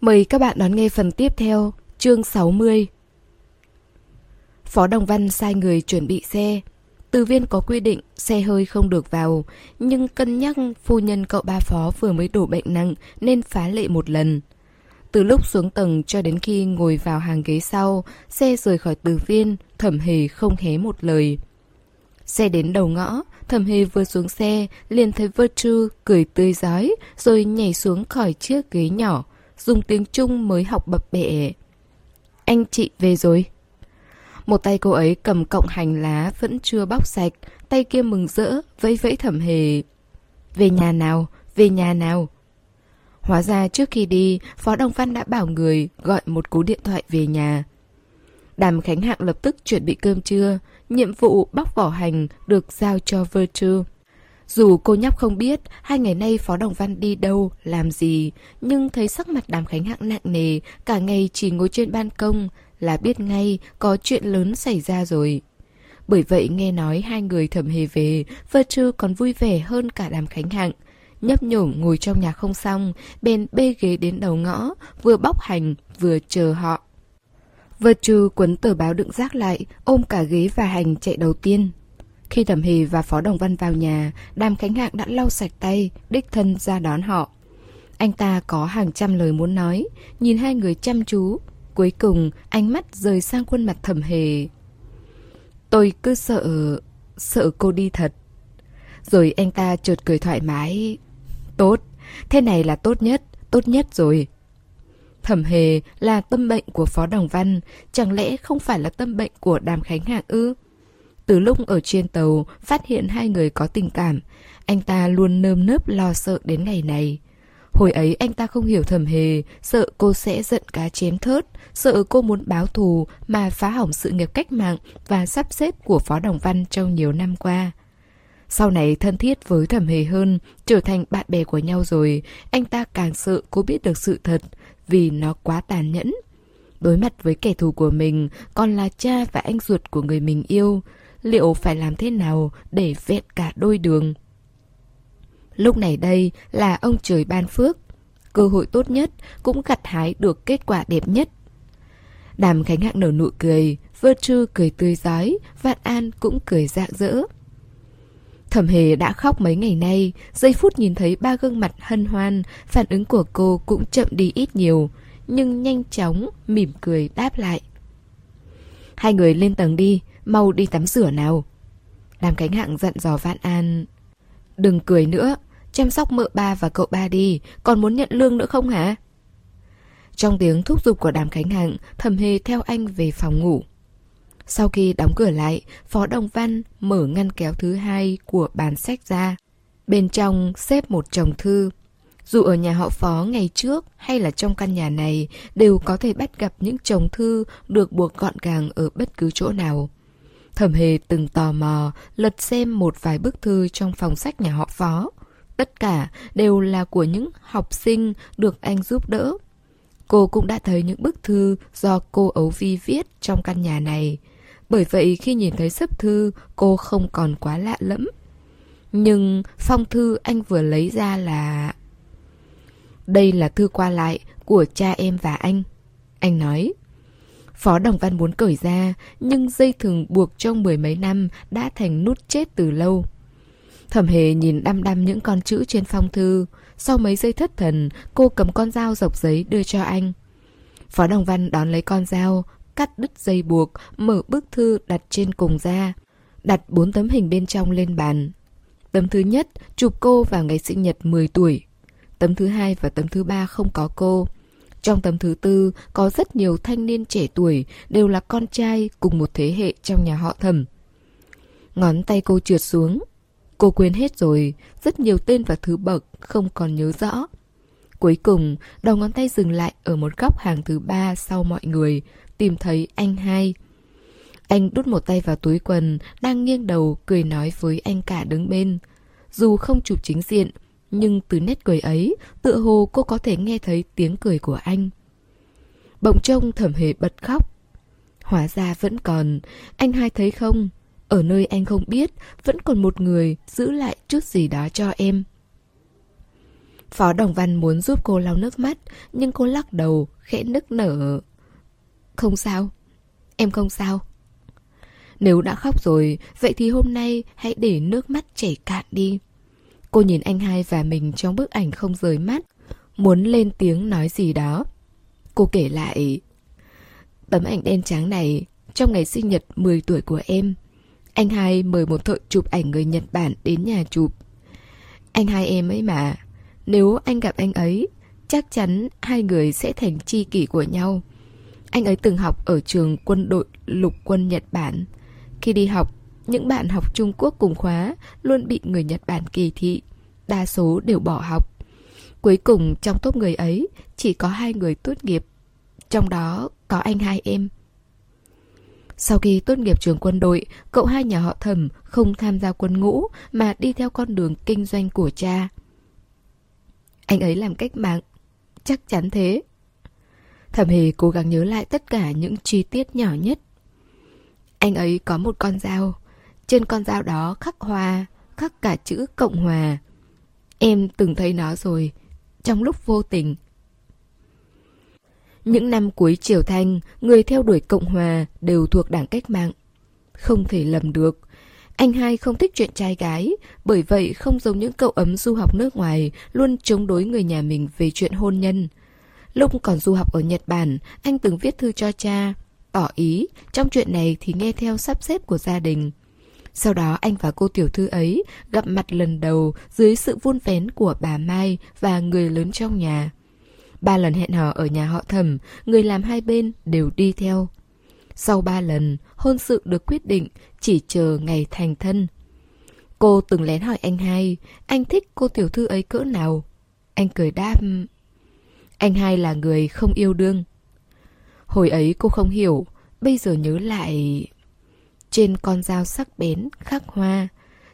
Mời các bạn đón nghe phần tiếp theo, chương 60. Phó Đồng Văn sai người chuẩn bị xe. Từ viên có quy định xe hơi không được vào, nhưng cân nhắc phu nhân cậu ba phó vừa mới đổ bệnh nặng nên phá lệ một lần. Từ lúc xuống tầng cho đến khi ngồi vào hàng ghế sau, xe rời khỏi từ viên, thẩm hề không hé một lời. Xe đến đầu ngõ, thẩm hề vừa xuống xe, liền thấy Virtue cười tươi giói, rồi nhảy xuống khỏi chiếc ghế nhỏ, dùng tiếng Trung mới học bập bẹ. Anh chị về rồi. Một tay cô ấy cầm cọng hành lá vẫn chưa bóc sạch, tay kia mừng rỡ, vẫy vẫy thẩm hề. Về nhà nào, về nhà nào. Hóa ra trước khi đi, Phó Đồng Văn đã bảo người gọi một cú điện thoại về nhà. Đàm Khánh Hạng lập tức chuẩn bị cơm trưa, nhiệm vụ bóc vỏ hành được giao cho Virtue. Dù cô nhóc không biết hai ngày nay Phó Đồng Văn đi đâu, làm gì, nhưng thấy sắc mặt Đàm Khánh Hạng nặng nề, cả ngày chỉ ngồi trên ban công, là biết ngay có chuyện lớn xảy ra rồi. Bởi vậy nghe nói hai người thẩm hề về, vợ trư còn vui vẻ hơn cả Đàm Khánh Hạng. Nhấp nhổm ngồi trong nhà không xong, bên bê ghế đến đầu ngõ, vừa bóc hành, vừa chờ họ. Vợ trừ quấn tờ báo đựng rác lại, ôm cả ghế và hành chạy đầu tiên. Khi Thẩm Hì và Phó Đồng Văn vào nhà, Đàm Khánh Hạng đã lau sạch tay, đích thân ra đón họ. Anh ta có hàng trăm lời muốn nói, nhìn hai người chăm chú. Cuối cùng, ánh mắt rời sang khuôn mặt Thẩm Hề. Tôi cứ sợ... sợ cô đi thật. Rồi anh ta chợt cười thoải mái. Tốt, thế này là tốt nhất, tốt nhất rồi. Thẩm Hề là tâm bệnh của Phó Đồng Văn, chẳng lẽ không phải là tâm bệnh của Đàm Khánh Hạng ư? Từ lúc ở trên tàu, phát hiện hai người có tình cảm, anh ta luôn nơm nớp lo sợ đến ngày này. Hồi ấy anh ta không hiểu thầm hề, sợ cô sẽ giận cá chém thớt, sợ cô muốn báo thù mà phá hỏng sự nghiệp cách mạng và sắp xếp của Phó Đồng Văn trong nhiều năm qua. Sau này thân thiết với thẩm hề hơn, trở thành bạn bè của nhau rồi, anh ta càng sợ cô biết được sự thật, vì nó quá tàn nhẫn. Đối mặt với kẻ thù của mình, còn là cha và anh ruột của người mình yêu, liệu phải làm thế nào để vẹn cả đôi đường. Lúc này đây là ông trời ban phước, cơ hội tốt nhất cũng gặt hái được kết quả đẹp nhất. Đàm Khánh Hạng nở nụ cười, Virtue cười tươi giói, Vạn An cũng cười rạng rỡ. Thẩm Hề đã khóc mấy ngày nay, giây phút nhìn thấy ba gương mặt hân hoan, phản ứng của cô cũng chậm đi ít nhiều, nhưng nhanh chóng mỉm cười đáp lại. Hai người lên tầng đi, mau đi tắm rửa nào. Đàm Cánh Hạng giận dò Vạn An. Đừng cười nữa, chăm sóc mợ ba và cậu ba đi, còn muốn nhận lương nữa không hả? Trong tiếng thúc giục của đàm Khánh Hạng, thầm hề theo anh về phòng ngủ. Sau khi đóng cửa lại, Phó Đồng Văn mở ngăn kéo thứ hai của bàn sách ra. Bên trong xếp một chồng thư. Dù ở nhà họ Phó ngày trước hay là trong căn nhà này đều có thể bắt gặp những chồng thư được buộc gọn gàng ở bất cứ chỗ nào. Thẩm Hề từng tò mò lật xem một vài bức thư trong phòng sách nhà họ Phó. Tất cả đều là của những học sinh được anh giúp đỡ. Cô cũng đã thấy những bức thư do cô Ấu Vi viết trong căn nhà này. Bởi vậy khi nhìn thấy sấp thư, cô không còn quá lạ lẫm. Nhưng phong thư anh vừa lấy ra là... Đây là thư qua lại của cha em và anh. Anh nói. Phó Đồng Văn muốn cởi ra, nhưng dây thừng buộc trong mười mấy năm đã thành nút chết từ lâu. Thẩm hề nhìn đăm đăm những con chữ trên phong thư. Sau mấy giây thất thần, cô cầm con dao dọc giấy đưa cho anh. Phó Đồng Văn đón lấy con dao, cắt đứt dây buộc, mở bức thư đặt trên cùng ra. Đặt bốn tấm hình bên trong lên bàn. Tấm thứ nhất chụp cô vào ngày sinh nhật 10 tuổi. Tấm thứ hai và tấm thứ ba không có cô. Trong tấm thứ tư có rất nhiều thanh niên trẻ tuổi đều là con trai cùng một thế hệ trong nhà họ thẩm. Ngón tay cô trượt xuống. Cô quên hết rồi, rất nhiều tên và thứ bậc không còn nhớ rõ. Cuối cùng, đầu ngón tay dừng lại ở một góc hàng thứ ba sau mọi người, tìm thấy anh hai. Anh đút một tay vào túi quần, đang nghiêng đầu cười nói với anh cả đứng bên. Dù không chụp chính diện, nhưng từ nét cười ấy, tựa hồ cô có thể nghe thấy tiếng cười của anh. Bỗng trông thẩm hề bật khóc. Hóa ra vẫn còn, anh hai thấy không? Ở nơi anh không biết, vẫn còn một người giữ lại chút gì đó cho em. Phó Đồng Văn muốn giúp cô lau nước mắt, nhưng cô lắc đầu, khẽ nức nở. Không sao, em không sao. Nếu đã khóc rồi, vậy thì hôm nay hãy để nước mắt chảy cạn đi. Cô nhìn anh hai và mình trong bức ảnh không rời mắt, muốn lên tiếng nói gì đó. Cô kể lại, tấm ảnh đen trắng này trong ngày sinh nhật 10 tuổi của em. Anh hai mời một thợ chụp ảnh người Nhật Bản đến nhà chụp. Anh hai em ấy mà, nếu anh gặp anh ấy, chắc chắn hai người sẽ thành tri kỷ của nhau. Anh ấy từng học ở trường quân đội lục quân Nhật Bản. Khi đi học, những bạn học Trung Quốc cùng khóa luôn bị người Nhật Bản kỳ thị. Đa số đều bỏ học. Cuối cùng trong top người ấy chỉ có hai người tốt nghiệp. Trong đó có anh hai em. Sau khi tốt nghiệp trường quân đội, cậu hai nhà họ thẩm không tham gia quân ngũ mà đi theo con đường kinh doanh của cha. Anh ấy làm cách mạng. Chắc chắn thế. Thẩm hề cố gắng nhớ lại tất cả những chi tiết nhỏ nhất. Anh ấy có một con dao. Trên con dao đó khắc hoa, khắc cả chữ Cộng Hòa. Em từng thấy nó rồi, trong lúc vô tình. Những năm cuối Triều Thanh, người theo đuổi Cộng Hòa đều thuộc đảng cách mạng. Không thể lầm được. Anh hai không thích chuyện trai gái, bởi vậy không giống những cậu ấm du học nước ngoài luôn chống đối người nhà mình về chuyện hôn nhân. Lúc còn du học ở Nhật Bản, anh từng viết thư cho cha, tỏ ý trong chuyện này thì nghe theo sắp xếp của gia đình. Sau đó anh và cô tiểu thư ấy gặp mặt lần đầu dưới sự vun vén của bà Mai và người lớn trong nhà. Ba lần hẹn hò ở nhà họ thẩm, người làm hai bên đều đi theo. Sau ba lần, hôn sự được quyết định, chỉ chờ ngày thành thân. Cô từng lén hỏi anh hai, anh thích cô tiểu thư ấy cỡ nào? Anh cười đáp, anh hai là người không yêu đương. Hồi ấy cô không hiểu, bây giờ nhớ lại... Trên con dao sắc bén, khắc hoa,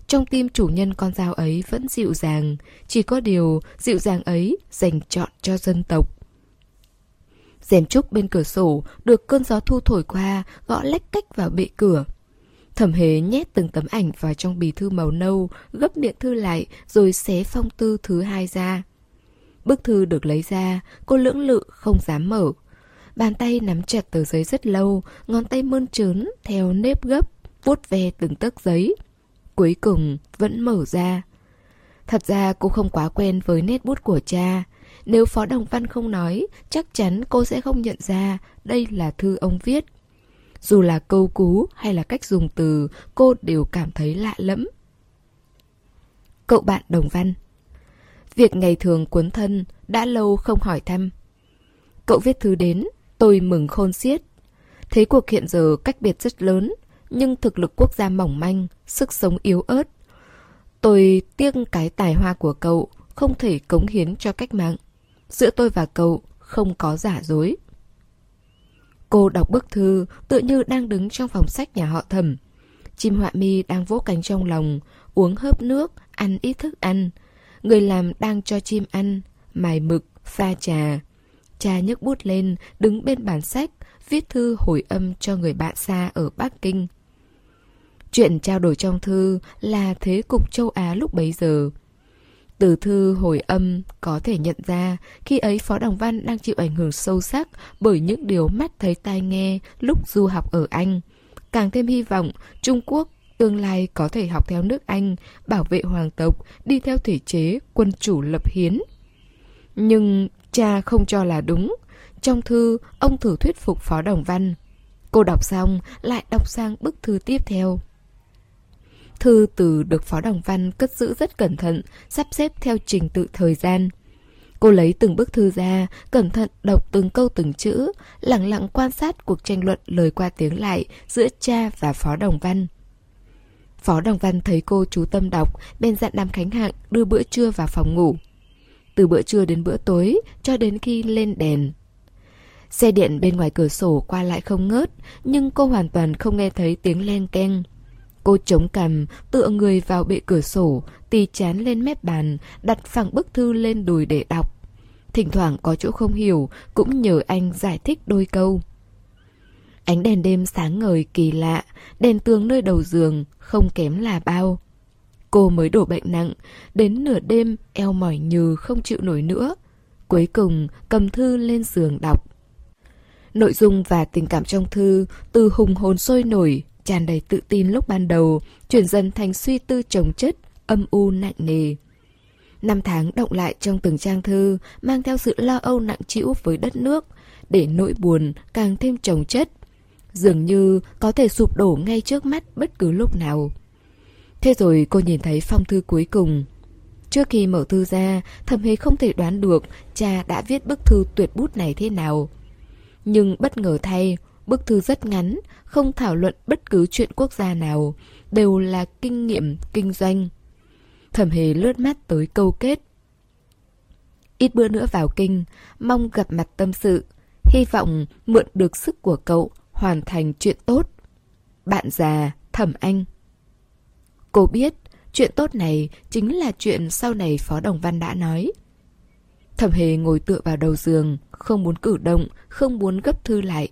trong tim chủ nhân con dao ấy vẫn dịu dàng, chỉ có điều dịu dàng ấy dành chọn cho dân tộc. rèm trúc bên cửa sổ được cơn gió thu thổi qua, gõ lách cách vào bệ cửa. Thẩm hế nhét từng tấm ảnh vào trong bì thư màu nâu, gấp miệng thư lại rồi xé phong tư thứ hai ra. Bức thư được lấy ra, cô lưỡng lự không dám mở. Bàn tay nắm chặt tờ giấy rất lâu, ngón tay mơn trớn theo nếp gấp, vuốt ve từng tấc giấy. Cuối cùng vẫn mở ra. Thật ra cô không quá quen với nét bút của cha. Nếu Phó Đồng Văn không nói, chắc chắn cô sẽ không nhận ra đây là thư ông viết. Dù là câu cú hay là cách dùng từ, cô đều cảm thấy lạ lẫm. Cậu bạn Đồng Văn Việc ngày thường cuốn thân, đã lâu không hỏi thăm. Cậu viết thư đến, tôi mừng khôn xiết. Thế cuộc hiện giờ cách biệt rất lớn, nhưng thực lực quốc gia mỏng manh, sức sống yếu ớt. Tôi tiếc cái tài hoa của cậu, không thể cống hiến cho cách mạng. Giữa tôi và cậu không có giả dối. Cô đọc bức thư tự như đang đứng trong phòng sách nhà họ thẩm. Chim họa mi đang vỗ cánh trong lòng, uống hớp nước, ăn ít thức ăn. Người làm đang cho chim ăn, mài mực, pha trà. Cha nhấc bút lên, đứng bên bàn sách, viết thư hồi âm cho người bạn xa ở Bắc Kinh. Chuyện trao đổi trong thư là thế cục châu Á lúc bấy giờ. Từ thư hồi âm có thể nhận ra khi ấy Phó Đồng Văn đang chịu ảnh hưởng sâu sắc bởi những điều mắt thấy tai nghe lúc du học ở Anh. Càng thêm hy vọng Trung Quốc tương lai có thể học theo nước Anh, bảo vệ hoàng tộc, đi theo thể chế quân chủ lập hiến. Nhưng cha không cho là đúng. Trong thư, ông thử thuyết phục Phó Đồng Văn. Cô đọc xong, lại đọc sang bức thư tiếp theo. Thư từ được Phó Đồng Văn cất giữ rất cẩn thận, sắp xếp theo trình tự thời gian. Cô lấy từng bức thư ra, cẩn thận đọc từng câu từng chữ, lặng lặng quan sát cuộc tranh luận lời qua tiếng lại giữa cha và Phó Đồng Văn. Phó Đồng Văn thấy cô chú tâm đọc, bên dặn Đàm Khánh Hạng đưa bữa trưa vào phòng ngủ. Từ bữa trưa đến bữa tối, cho đến khi lên đèn. Xe điện bên ngoài cửa sổ qua lại không ngớt, nhưng cô hoàn toàn không nghe thấy tiếng len keng. Cô chống cằm, tựa người vào bệ cửa sổ, tì chán lên mép bàn, đặt phẳng bức thư lên đùi để đọc. Thỉnh thoảng có chỗ không hiểu, cũng nhờ anh giải thích đôi câu. Ánh đèn đêm sáng ngời kỳ lạ, đèn tường nơi đầu giường không kém là bao. Cô mới đổ bệnh nặng, đến nửa đêm eo mỏi nhừ không chịu nổi nữa. Cuối cùng cầm thư lên giường đọc. Nội dung và tình cảm trong thư từ hùng hồn sôi nổi, tràn đầy tự tin lúc ban đầu, chuyển dần thành suy tư trồng chất, âm u nặng nề. Năm tháng động lại trong từng trang thư, mang theo sự lo âu nặng trĩu với đất nước, để nỗi buồn càng thêm trồng chất. Dường như có thể sụp đổ ngay trước mắt bất cứ lúc nào. Thế rồi cô nhìn thấy phong thư cuối cùng. Trước khi mở thư ra, thầm hề không thể đoán được cha đã viết bức thư tuyệt bút này thế nào. Nhưng bất ngờ thay, bức thư rất ngắn, không thảo luận bất cứ chuyện quốc gia nào, đều là kinh nghiệm kinh doanh. Thẩm hề lướt mắt tới câu kết. Ít bữa nữa vào kinh, mong gặp mặt tâm sự, hy vọng mượn được sức của cậu hoàn thành chuyện tốt. Bạn già, thẩm anh. Cô biết, chuyện tốt này chính là chuyện sau này Phó Đồng Văn đã nói. Thẩm hề ngồi tựa vào đầu giường, không muốn cử động, không muốn gấp thư lại.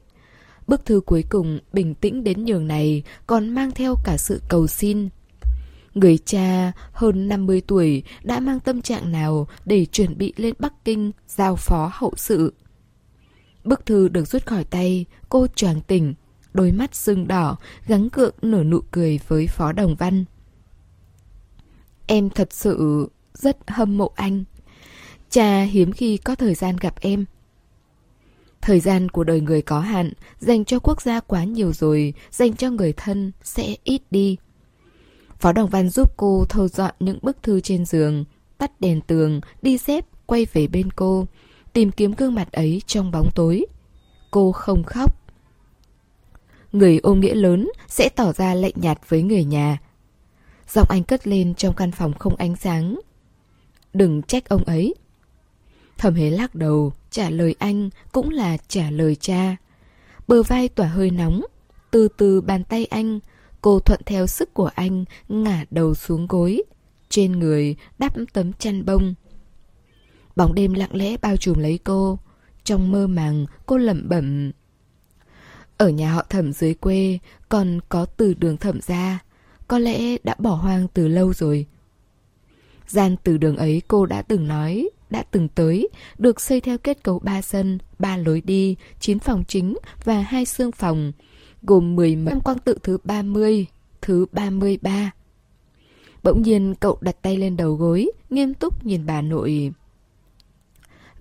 Bức thư cuối cùng bình tĩnh đến nhường này còn mang theo cả sự cầu xin. Người cha hơn 50 tuổi đã mang tâm trạng nào để chuẩn bị lên Bắc Kinh giao phó hậu sự. Bức thư được rút khỏi tay, cô choàng tỉnh, đôi mắt sưng đỏ, gắng cượng nở nụ cười với Phó Đồng Văn. Em thật sự rất hâm mộ anh. Cha hiếm khi có thời gian gặp em. Thời gian của đời người có hạn, dành cho quốc gia quá nhiều rồi, dành cho người thân sẽ ít đi. Phó Đồng Văn giúp cô thâu dọn những bức thư trên giường, tắt đèn tường, đi xếp, quay về bên cô, tìm kiếm gương mặt ấy trong bóng tối. Cô không khóc. Người ôm nghĩa lớn sẽ tỏ ra lạnh nhạt với người nhà. Giọng anh cất lên trong căn phòng không ánh sáng. Đừng trách ông ấy. Thẩm hế lắc đầu, trả lời anh cũng là trả lời cha. Bờ vai tỏa hơi nóng, từ từ bàn tay anh, cô thuận theo sức của anh, ngả đầu xuống gối. Trên người đắp tấm chăn bông. Bóng đêm lặng lẽ bao trùm lấy cô. Trong mơ màng, cô lẩm bẩm. Ở nhà họ thẩm dưới quê, còn có từ đường thẩm ra. Có lẽ đã bỏ hoang từ lâu rồi. Gian từ đường ấy cô đã từng nói, đã từng tới, được xây theo kết cấu ba sân, ba lối đi, chín phòng chính và hai xương phòng, gồm mười mấy quang tự thứ 30, thứ 33. Bỗng nhiên cậu đặt tay lên đầu gối, nghiêm túc nhìn bà nội.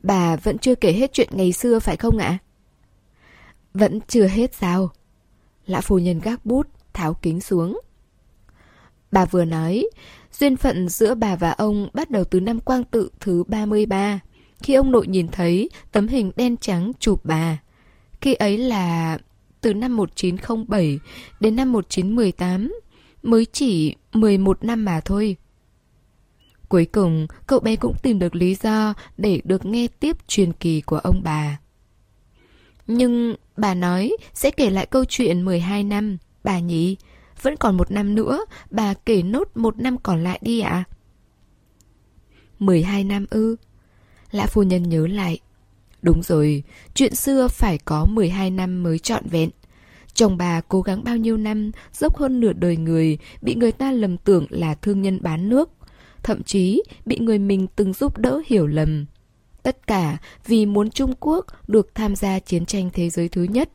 Bà vẫn chưa kể hết chuyện ngày xưa phải không ạ? Vẫn chưa hết sao? Lã phu nhân gác bút, tháo kính xuống. Bà vừa nói, duyên phận giữa bà và ông bắt đầu từ năm quang tự thứ 33, khi ông nội nhìn thấy tấm hình đen trắng chụp bà. Khi ấy là từ năm 1907 đến năm 1918, mới chỉ 11 năm mà thôi. Cuối cùng, cậu bé cũng tìm được lý do để được nghe tiếp truyền kỳ của ông bà. Nhưng bà nói sẽ kể lại câu chuyện 12 năm, bà nhỉ? Vẫn còn một năm nữa, bà kể nốt một năm còn lại đi ạ. À? 12 năm ư? Lã phu nhân nhớ lại. Đúng rồi, chuyện xưa phải có 12 năm mới trọn vẹn. Chồng bà cố gắng bao nhiêu năm, dốc hơn nửa đời người, bị người ta lầm tưởng là thương nhân bán nước. Thậm chí bị người mình từng giúp đỡ hiểu lầm. Tất cả vì muốn Trung Quốc được tham gia chiến tranh thế giới thứ nhất.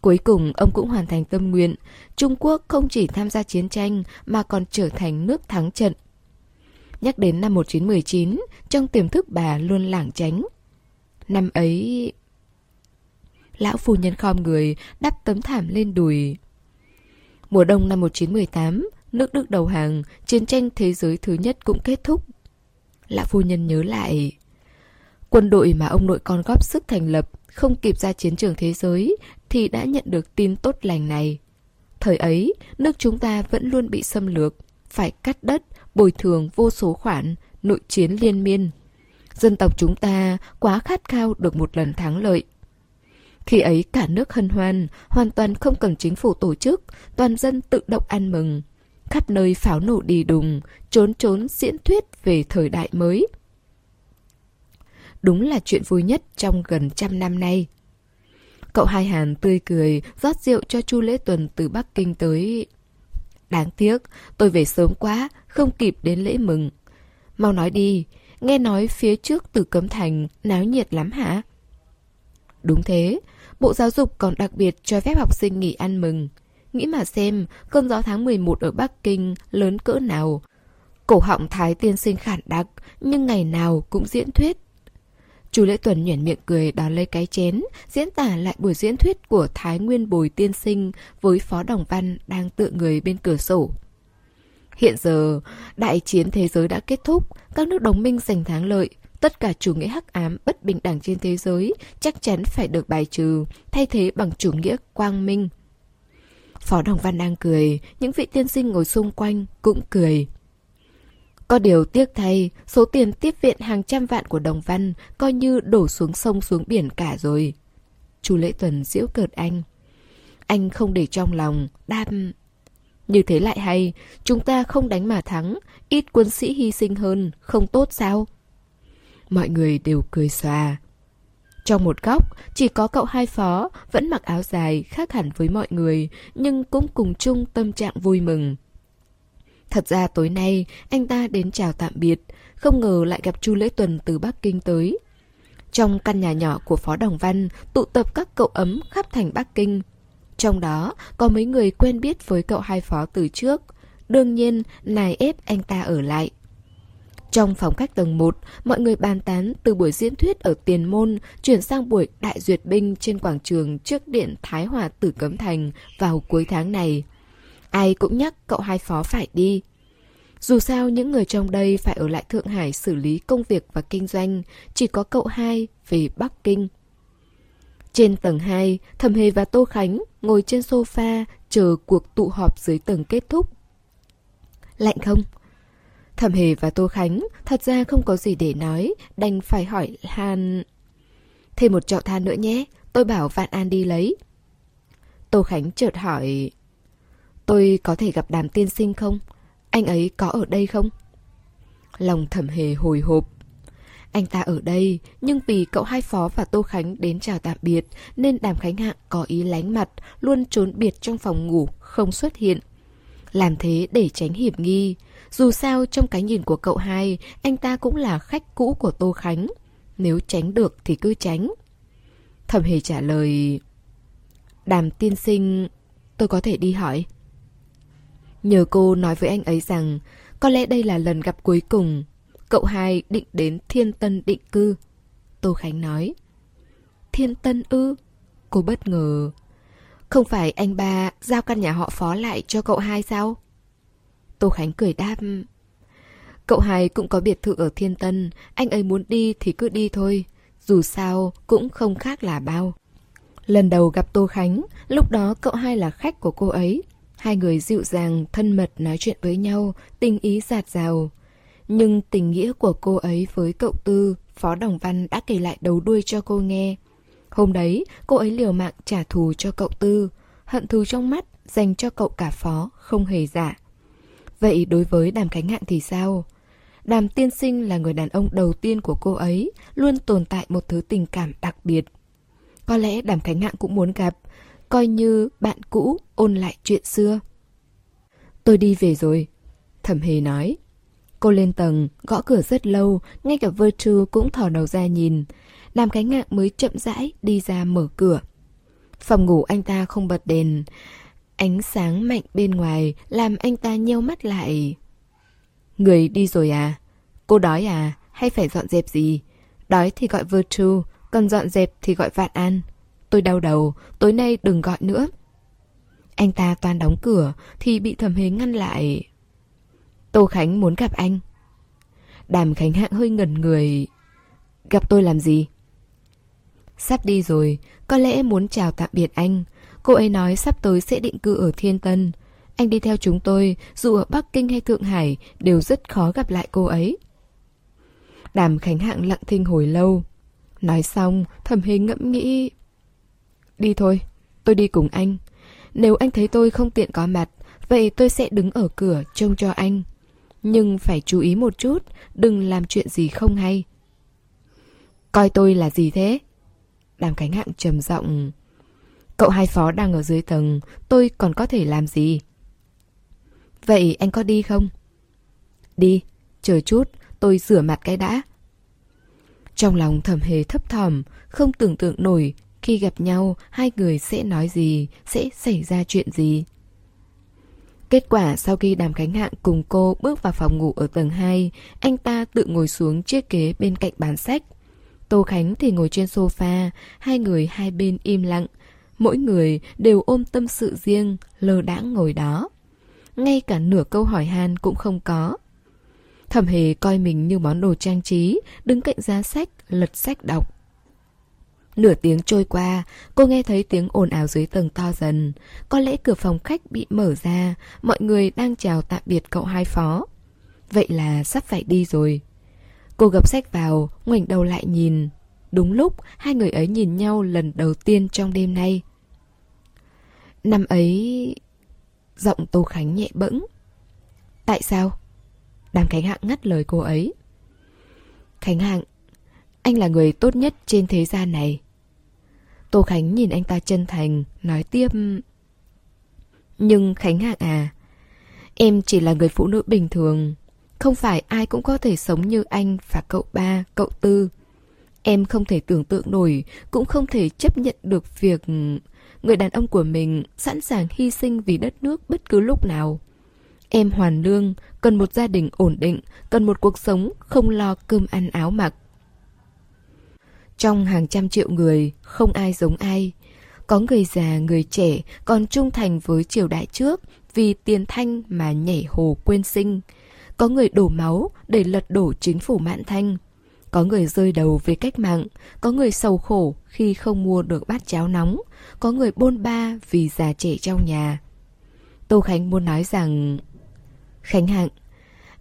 Cuối cùng ông cũng hoàn thành tâm nguyện, Trung Quốc không chỉ tham gia chiến tranh mà còn trở thành nước thắng trận. Nhắc đến năm 1919, trong tiềm thức bà luôn lảng tránh. Năm ấy... Lão phu nhân khom người, đắp tấm thảm lên đùi. Mùa đông năm 1918, nước Đức đầu hàng, chiến tranh thế giới thứ nhất cũng kết thúc. Lão phu nhân nhớ lại... Quân đội mà ông nội con góp sức thành lập không kịp ra chiến trường thế giới thì đã nhận được tin tốt lành này. Thời ấy, nước chúng ta vẫn luôn bị xâm lược, phải cắt đất, bồi thường vô số khoản, nội chiến liên miên. Dân tộc chúng ta quá khát khao được một lần thắng lợi. Khi ấy cả nước hân hoan, hoàn toàn không cần chính phủ tổ chức, toàn dân tự động ăn mừng. Khắp nơi pháo nổ đi đùng, trốn trốn diễn thuyết về thời đại mới. Đúng là chuyện vui nhất trong gần trăm năm nay. Cậu hai Hàn tươi cười, rót rượu cho Chu Lễ Tuần từ Bắc Kinh tới. Đáng tiếc, tôi về sớm quá, không kịp đến lễ mừng. Mau nói đi, nghe nói phía trước từ Cấm Thành náo nhiệt lắm hả? Đúng thế, Bộ Giáo dục còn đặc biệt cho phép học sinh nghỉ ăn mừng. Nghĩ mà xem, cơn gió tháng 11 ở Bắc Kinh lớn cỡ nào. Cổ họng Thái tiên sinh khản đặc, nhưng ngày nào cũng diễn thuyết. Chu Lễ Tuần nhuyễn miệng cười đón lấy cái chén, diễn tả lại buổi diễn thuyết của Thái Nguyên Bồi tiên sinh với Phó Đồng Văn đang tựa người bên cửa sổ. Hiện giờ, đại chiến thế giới đã kết thúc, các nước đồng minh giành thắng lợi, tất cả chủ nghĩa hắc ám bất bình đẳng trên thế giới chắc chắn phải được bài trừ, thay thế bằng chủ nghĩa quang minh. Phó Đồng Văn đang cười, những vị tiên sinh ngồi xung quanh cũng cười. Có điều tiếc thay, số tiền tiếp viện hàng trăm vạn của Đồng Văn coi như đổ xuống sông xuống biển cả rồi. Chú Lễ Tuần giễu cợt anh. Anh không để trong lòng, đam... Như thế lại hay, chúng ta không đánh mà thắng, ít quân sĩ hy sinh hơn, không tốt sao? Mọi người đều cười xòa. Trong một góc, chỉ có cậu hai phó, vẫn mặc áo dài, khác hẳn với mọi người, nhưng cũng cùng chung tâm trạng vui mừng. Thật ra tối nay, anh ta đến chào tạm biệt, không ngờ lại gặp Chu Lễ Tuần từ Bắc Kinh tới. Trong căn nhà nhỏ của Phó Đồng Văn, tụ tập các cậu ấm khắp thành Bắc Kinh. Trong đó, có mấy người quen biết với cậu hai phó từ trước. Đương nhiên, nài ép anh ta ở lại. Trong phòng khách tầng 1, mọi người bàn tán từ buổi diễn thuyết ở Tiền Môn chuyển sang buổi đại duyệt binh trên quảng trường trước điện Thái Hòa Tử Cấm Thành vào cuối tháng này. Ai cũng nhắc cậu hai phó phải đi. Dù sao những người trong đây phải ở lại Thượng Hải xử lý công việc và kinh doanh, chỉ có cậu hai về Bắc Kinh. Trên tầng 2, Thẩm Hề và Tô Khánh ngồi trên sofa chờ cuộc tụ họp dưới tầng kết thúc. Lạnh không? Thẩm Hề và Tô Khánh thật ra không có gì để nói, đành phải hỏi Han... Thêm một chậu than nữa nhé, tôi bảo Vạn An đi lấy. Tô Khánh chợt hỏi... Tôi có thể gặp đàm tiên sinh không? Anh ấy có ở đây không? Lòng thẩm hề hồi hộp. Anh ta ở đây, nhưng vì cậu hai phó và Tô Khánh đến chào tạm biệt, nên đàm khánh hạng có ý lánh mặt, luôn trốn biệt trong phòng ngủ, không xuất hiện. Làm thế để tránh hiểm nghi. Dù sao, trong cái nhìn của cậu hai, anh ta cũng là khách cũ của Tô Khánh. Nếu tránh được thì cứ tránh. Thẩm hề trả lời... Đàm tiên sinh... Tôi có thể đi hỏi. Nhờ cô nói với anh ấy rằng có lẽ đây là lần gặp cuối cùng. Cậu hai định đến Thiên Tân định cư. Tô Khánh nói. Thiên Tân ư? Cô bất ngờ. Không phải anh ba giao căn nhà họ phó lại cho cậu hai sao? Tô Khánh cười đáp. Cậu hai cũng có biệt thự ở Thiên Tân, anh ấy muốn đi thì cứ đi thôi. Dù sao cũng không khác là bao. Lần đầu gặp Tô Khánh, lúc đó cậu hai là khách của cô ấy. Hai người dịu dàng, thân mật nói chuyện với nhau, tình ý giạt rào. Nhưng tình nghĩa của cô ấy với cậu Tư, Phó Đồng Văn đã kể lại đầu đuôi cho cô nghe. Hôm đấy, cô ấy liều mạng trả thù cho cậu Tư, hận thù trong mắt dành cho cậu cả Phó, không hề giả. Vậy đối với Đàm Khánh Hạn thì sao? Đàm tiên sinh là người đàn ông đầu tiên của cô ấy, luôn tồn tại một thứ tình cảm đặc biệt. Có lẽ Đàm Khánh Hạng cũng muốn gặp, coi như bạn cũ ôn lại chuyện xưa. Tôi đi về rồi, thẩm hề nói. Cô lên tầng, gõ cửa rất lâu, ngay cả Virtue cũng thò đầu ra nhìn. Đàm cái ngạng mới chậm rãi đi ra mở cửa. Phòng ngủ anh ta không bật đèn. Ánh sáng mạnh bên ngoài làm anh ta nheo mắt lại. Người đi rồi à? Cô đói à? Hay phải dọn dẹp gì? Đói thì gọi Virtue, còn dọn dẹp thì gọi Vạn An. Tôi đau đầu, tối nay đừng gọi nữa. Anh ta toàn đóng cửa thì bị thẩm hế ngăn lại. Tô Khánh muốn gặp anh. Đàm Khánh Hạng hơi ngẩn người. Gặp tôi làm gì? Sắp đi rồi, có lẽ muốn chào tạm biệt anh. Cô ấy nói sắp tới sẽ định cư ở Thiên Tân. Anh đi theo chúng tôi, dù ở Bắc Kinh hay Thượng Hải, đều rất khó gặp lại cô ấy. Đàm Khánh Hạng lặng thinh hồi lâu. Nói xong, thẩm hình ngẫm nghĩ... Đi thôi, tôi đi cùng anh. Nếu anh thấy tôi không tiện có mặt, vậy tôi sẽ đứng ở cửa trông cho anh. Nhưng phải chú ý một chút, đừng làm chuyện gì không hay. Coi tôi là gì thế? Đàm Khánh Hạng trầm giọng. Cậu hai phó đang ở dưới tầng, tôi còn có thể làm gì? Vậy anh có đi không? Đi, chờ chút, tôi rửa mặt cái đã. Trong lòng thầm hề thấp thỏm, không tưởng tượng nổi khi gặp nhau hai người sẽ nói gì, sẽ xảy ra chuyện gì. Kết quả sau khi Đàm Khánh Hạng cùng cô bước vào phòng ngủ ở tầng 2, anh ta tự ngồi xuống chiếc ghế bên cạnh bàn sách. Tô Khánh thì ngồi trên sofa, hai người hai bên im lặng. Mỗi người đều ôm tâm sự riêng, lơ đãng ngồi đó. Ngay cả nửa câu hỏi han cũng không có. Thẩm hề coi mình như món đồ trang trí, đứng cạnh giá sách, lật sách đọc. Nửa tiếng trôi qua, cô nghe thấy tiếng ồn ào dưới tầng to dần. Có lẽ cửa phòng khách bị mở ra, mọi người đang chào tạm biệt cậu hai phó. Vậy là sắp phải đi rồi. Cô gập sách vào, ngoảnh đầu lại nhìn. Đúng lúc, hai người ấy nhìn nhau lần đầu tiên trong đêm nay. Năm ấy... Giọng Tô Khánh nhẹ bẫng. Tại sao? Đàm Khánh Hạng ngắt lời cô ấy. Khánh Hạng, anh là người tốt nhất trên thế gian này. Tô Khánh nhìn anh ta chân thành, nói tiếp. Nhưng Khánh Hạng à, em chỉ là người phụ nữ bình thường. Không phải ai cũng có thể sống như anh và cậu ba, cậu tư. Em không thể tưởng tượng nổi, cũng không thể chấp nhận được việc người đàn ông của mình sẵn sàng hy sinh vì đất nước bất cứ lúc nào. Em hoàn lương, cần một gia đình ổn định, cần một cuộc sống không lo cơm ăn áo mặc. Trong hàng trăm triệu người, không ai giống ai. Có người già, người trẻ còn trung thành với triều đại trước vì tiền thanh mà nhảy hồ quên sinh. Có người đổ máu để lật đổ chính phủ mãn thanh. Có người rơi đầu về cách mạng, có người sầu khổ khi không mua được bát cháo nóng, có người bôn ba vì già trẻ trong nhà. Tô Khánh muốn nói rằng Khánh Hạng,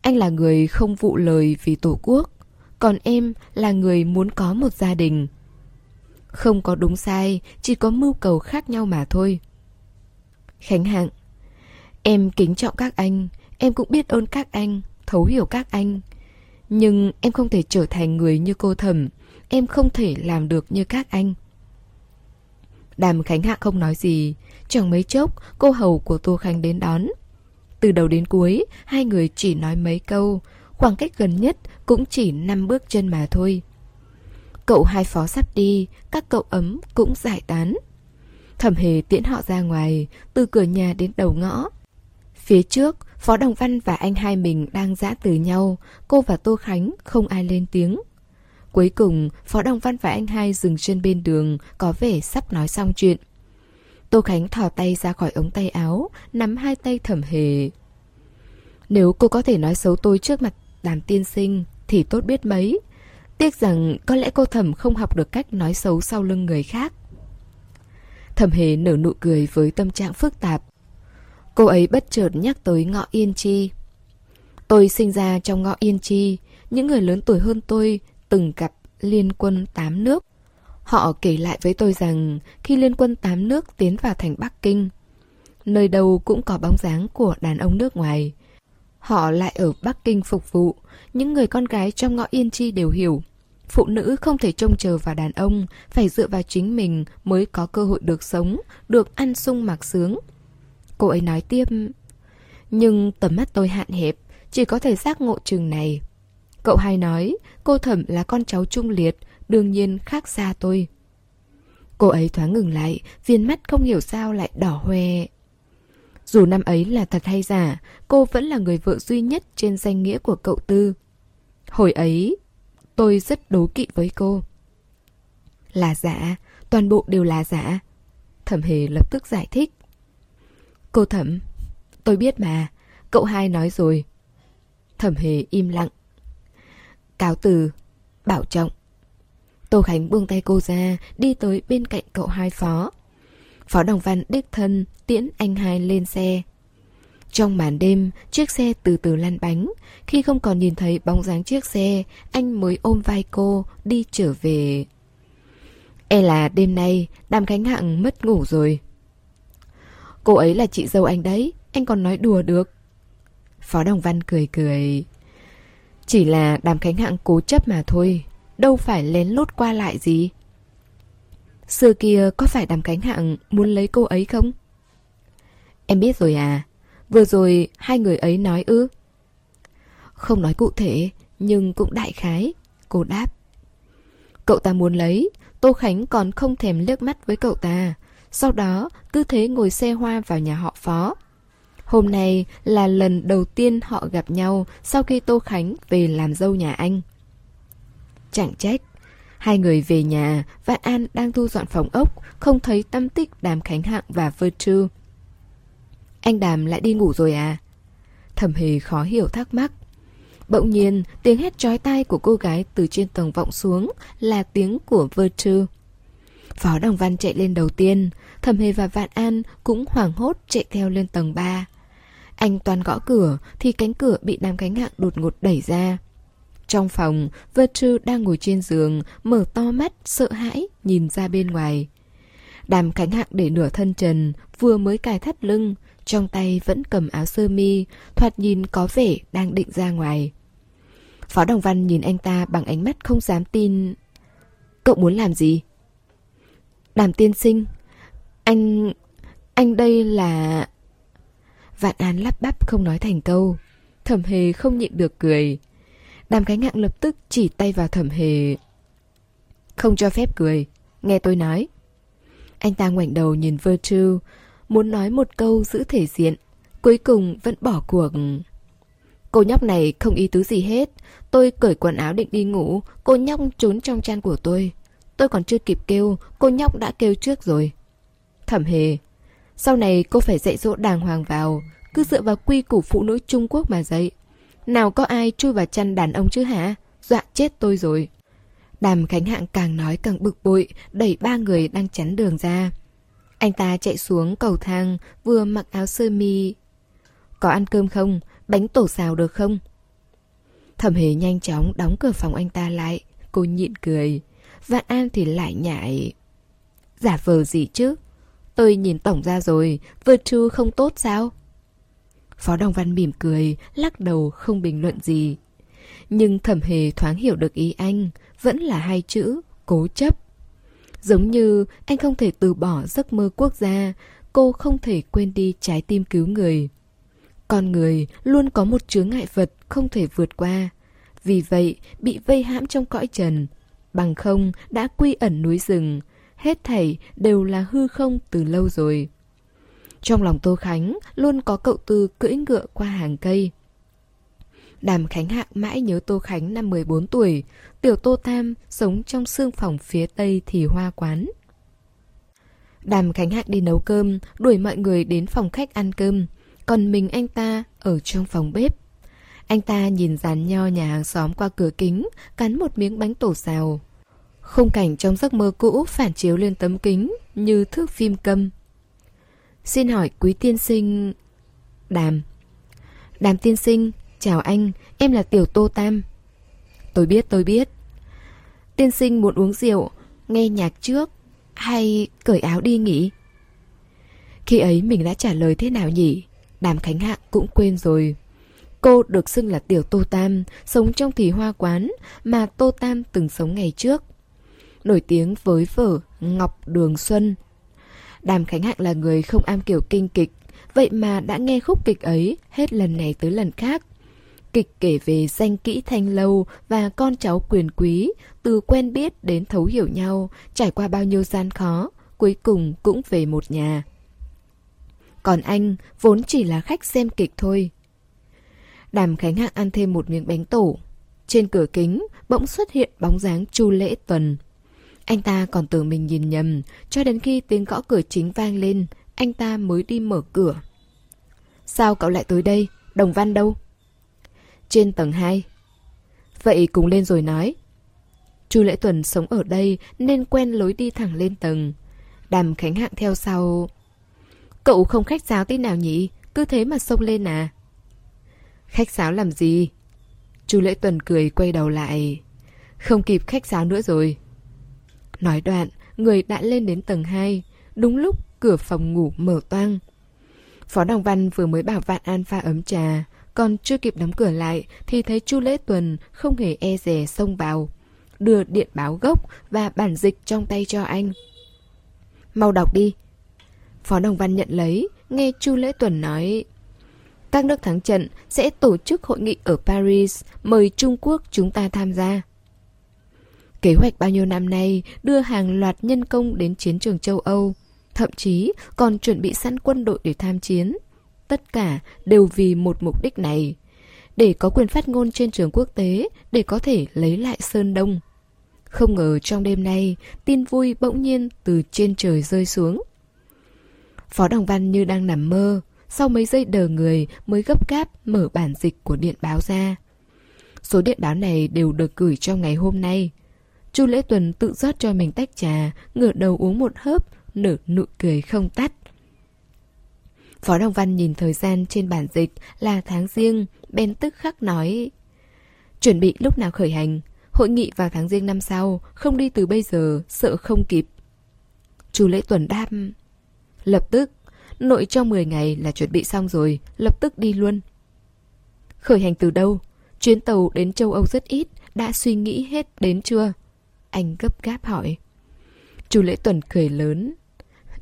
anh là người không vụ lời vì Tổ quốc, còn em là người muốn có một gia đình. Không có đúng sai, chỉ có mưu cầu khác nhau mà thôi. Khánh Hạng, em kính trọng các anh, em cũng biết ơn các anh, thấu hiểu các anh. Nhưng em không thể trở thành người như cô thẩm em không thể làm được như các anh. Đàm Khánh Hạ không nói gì, chẳng mấy chốc cô hầu của Tô Khánh đến đón. Từ đầu đến cuối, hai người chỉ nói mấy câu, khoảng cách gần nhất cũng chỉ năm bước chân mà thôi. Cậu hai phó sắp đi, các cậu ấm cũng giải tán. Thẩm hề tiễn họ ra ngoài, từ cửa nhà đến đầu ngõ. Phía trước, Phó Đồng Văn và anh hai mình đang giã từ nhau, cô và Tô Khánh không ai lên tiếng. Cuối cùng, Phó Đồng Văn và anh hai dừng chân bên đường, có vẻ sắp nói xong chuyện. Tô Khánh thò tay ra khỏi ống tay áo, nắm hai tay thẩm hề. Nếu cô có thể nói xấu tôi trước mặt đàm tiên sinh, thì tốt biết mấy. Tiếc rằng có lẽ cô thẩm không học được cách nói xấu sau lưng người khác. Thẩm hề nở nụ cười với tâm trạng phức tạp. Cô ấy bất chợt nhắc tới ngõ Yên Chi. Tôi sinh ra trong ngõ Yên Chi, những người lớn tuổi hơn tôi từng gặp liên quân tám nước. Họ kể lại với tôi rằng khi liên quân tám nước tiến vào thành Bắc Kinh, nơi đâu cũng có bóng dáng của đàn ông nước ngoài. Họ lại ở Bắc Kinh phục vụ, những người con gái trong ngõ Yên Chi đều hiểu. Phụ nữ không thể trông chờ vào đàn ông, phải dựa vào chính mình mới có cơ hội được sống, được ăn sung mặc sướng. Cô ấy nói tiếp, nhưng tầm mắt tôi hạn hẹp, chỉ có thể giác ngộ chừng này. Cậu hai nói, cô thẩm là con cháu trung liệt, đương nhiên khác xa tôi. Cô ấy thoáng ngừng lại, viên mắt không hiểu sao lại đỏ hoe. Dù năm ấy là thật hay giả, cô vẫn là người vợ duy nhất trên danh nghĩa của cậu Tư. Hồi ấy, tôi rất đố kỵ với cô. Là giả, toàn bộ đều là giả. Thẩm Hề lập tức giải thích. Cô Thẩm, tôi biết mà, cậu hai nói rồi. Thẩm Hề im lặng. Cáo từ, bảo trọng. Tô Khánh buông tay cô ra, đi tới bên cạnh cậu hai phó. Phó Đồng Văn đích thân tiễn anh hai lên xe. Trong màn đêm, chiếc xe từ từ lăn bánh. Khi không còn nhìn thấy bóng dáng chiếc xe, anh mới ôm vai cô đi trở về. E là đêm nay, Đàm Khánh Hạng mất ngủ rồi. Cô ấy là chị dâu anh đấy, anh còn nói đùa được. Phó Đồng Văn cười cười. Chỉ là Đàm Khánh Hạng cố chấp mà thôi, đâu phải lén lút qua lại gì. Xưa kia có phải Đàm cánh Hạng muốn lấy cô ấy không? Em biết rồi à, Vừa rồi hai người ấy nói ư? Không nói cụ thể, nhưng cũng đại khái. Cô đáp. Cậu ta muốn lấy, Tô Khánh còn không thèm liếc mắt với cậu ta. Sau đó, cứ thế ngồi xe hoa vào nhà họ phó. Hôm nay là lần đầu tiên họ gặp nhau sau khi Tô Khánh về làm dâu nhà anh. Chẳng trách, hai người về nhà, Vạn An đang thu dọn phòng ốc, không thấy tâm tích Đàm Khánh Hạng và Virtue. Anh Đàm lại đi ngủ rồi à? Thẩm hề khó hiểu thắc mắc. Bỗng nhiên, tiếng hét chói tai của cô gái từ trên tầng vọng xuống là tiếng của Virtue. Phó Đồng Văn chạy lên đầu tiên, Thẩm Hề và Vạn An cũng hoảng hốt chạy theo lên tầng 3. Anh toàn gõ cửa thì cánh cửa bị đám cánh hạng đột ngột đẩy ra. Trong phòng, Virtue đang ngồi trên giường, mở to mắt, sợ hãi, nhìn ra bên ngoài. Đàm cánh hạng để nửa thân trần, vừa mới cài thắt lưng, trong tay vẫn cầm áo sơ mi, thoạt nhìn có vẻ đang định ra ngoài. Phó Đồng Văn nhìn anh ta bằng ánh mắt không dám tin. Cậu muốn làm gì? Đàm tiên sinh, anh... anh đây là... Vạn An lắp bắp không nói thành câu. Thẩm hề không nhịn được cười. Đàm Khánh Hạng lập tức chỉ tay vào thẩm hề. Không cho phép cười, nghe tôi nói. Anh ta ngoảnh đầu nhìn Virtue, muốn nói một câu giữ thể diện, cuối cùng vẫn bỏ cuộc. Cô nhóc này không ý tứ gì hết, tôi cởi quần áo định đi ngủ, cô nhóc trốn trong chăn của tôi. Tôi còn chưa kịp kêu, cô nhóc đã kêu trước rồi. Thẩm hề, sau này cô phải dạy dỗ đàng hoàng vào, cứ dựa vào quy củ phụ nữ Trung Quốc mà dạy. Nào có ai chui vào chăn đàn ông chứ hả? Dọa chết tôi rồi. Đàm Khánh Hạng càng nói càng bực bội, đẩy ba người đang chắn đường ra. Anh ta chạy xuống cầu thang, vừa mặc áo sơ mi. Có ăn cơm không? Bánh tổ xào được không? Thẩm hề nhanh chóng đóng cửa phòng anh ta lại. Cô nhịn cười. Vạn An thì lại nhại. Giả vờ gì chứ? Tôi nhìn tổng ra rồi, Virtue không tốt sao? Phó Đồng Văn mỉm cười, lắc đầu không bình luận gì. Nhưng thẩm hề thoáng hiểu được ý anh, vẫn là hai chữ, cố chấp. Giống như anh không thể từ bỏ giấc mơ quốc gia, cô không thể quên đi trái tim cứu người. Con người luôn có một chướng ngại vật không thể vượt qua. Vì vậy, bị vây hãm trong cõi trần. Bằng không đã quy ẩn núi rừng. Hết thảy đều là hư không từ lâu rồi. Trong lòng Tô Khánh luôn có cậu Tư cưỡi ngựa qua hàng cây. Đàm Khánh Hạng mãi nhớ Tô Khánh năm 14 tuổi, tiểu Tô Tam sống trong xương phòng phía tây thì hoa quán. Đàm Khánh Hạng đi nấu cơm, đuổi mọi người đến phòng khách ăn cơm, còn mình anh ta ở trong phòng bếp. Anh ta nhìn dàn nho nhà hàng xóm qua cửa kính, cắn một miếng bánh tổ xào. Khung cảnh trong giấc mơ cũ phản chiếu lên tấm kính như thước phim câm. Xin hỏi quý tiên sinh... Đàm. Đàm tiên sinh, chào anh, em là Tiểu Tô Tam. Tôi biết, tôi biết. Tiên sinh muốn uống rượu, nghe nhạc trước, hay cởi áo đi nghỉ? Khi ấy mình đã trả lời thế nào nhỉ? Đàm Khánh Hạng cũng quên rồi. Cô được xưng là Tiểu Tô Tam, sống trong thì hoa quán mà Tô Tam từng sống ngày trước. Nổi tiếng với vở Ngọc Đường Xuân. Đàm Khánh Hạng là người không am kiểu kinh kịch, vậy mà đã nghe khúc kịch ấy hết lần này tới lần khác. Kịch kể về danh kỹ thanh lâu và con cháu quyền quý, từ quen biết đến thấu hiểu nhau, trải qua bao nhiêu gian khó, cuối cùng cũng về một nhà. Còn anh vốn chỉ là khách xem kịch thôi. Đàm Khánh Hạng ăn thêm một miếng bánh tổ. Trên cửa kính bỗng xuất hiện bóng dáng Chu Lễ Tuần. Anh ta còn tưởng mình nhìn nhầm, cho đến khi tiếng gõ cửa chính vang lên, anh ta mới đi mở cửa. Sao cậu lại tới đây? Đồng Văn đâu? Trên tầng 2. Vậy cùng lên rồi nói. Chu Lễ Tuần sống ở đây nên quen lối đi thẳng lên tầng. Đàm Khánh Hạng theo sau. Cậu không khách sáo tí nào nhỉ? Cứ thế mà xông lên à? Khách sáo làm gì? Chu Lễ Tuần cười quay đầu lại. Không kịp khách sáo nữa rồi. Nói đoạn, người đã lên đến tầng 2. Đúng lúc cửa phòng ngủ mở toang. Phó Đồng Văn vừa mới bảo Vạn An pha ấm trà. Còn chưa kịp đóng cửa lại thì thấy Chu Lễ Tuần không hề e dè xông vào. Đưa điện báo gốc và bản dịch trong tay cho anh. Mau đọc đi. Phó Đồng Văn nhận lấy, nghe Chu Lễ Tuần nói Các nước thắng trận sẽ tổ chức hội nghị ở Paris, mời Trung Quốc chúng ta tham gia. Kế hoạch bao nhiêu năm nay đưa hàng loạt nhân công đến chiến trường châu Âu, thậm chí còn chuẩn bị sẵn quân đội để tham chiến. Tất cả đều vì một mục đích này, để có quyền phát ngôn trên trường quốc tế, để có thể lấy lại Sơn Đông. Không ngờ trong đêm nay, tin vui bỗng nhiên từ trên trời rơi xuống. Phó Đồng Văn như đang nằm mơ, sau mấy giây đờ người mới gấp gáp mở bản dịch của điện báo ra. Số điện báo này đều được gửi trong ngày hôm nay. Chu Lễ Tuần tự rót cho mình tách trà, ngửa đầu uống một hớp, nở nụ cười không tắt. Phó Đồng Văn nhìn thời gian trên bản dịch là tháng riêng, bên tức khắc nói Chuẩn bị lúc nào khởi hành, hội nghị vào tháng riêng năm sau, không đi từ bây giờ, sợ không kịp. Chu Lễ Tuần đáp Lập tức, nội trong 10 ngày là chuẩn bị xong rồi, lập tức đi luôn. Khởi hành từ đâu? Chuyến tàu đến châu Âu rất ít, đã suy nghĩ hết đến chưa? Anh gấp gáp hỏi. Chu Lễ Tuần cười lớn.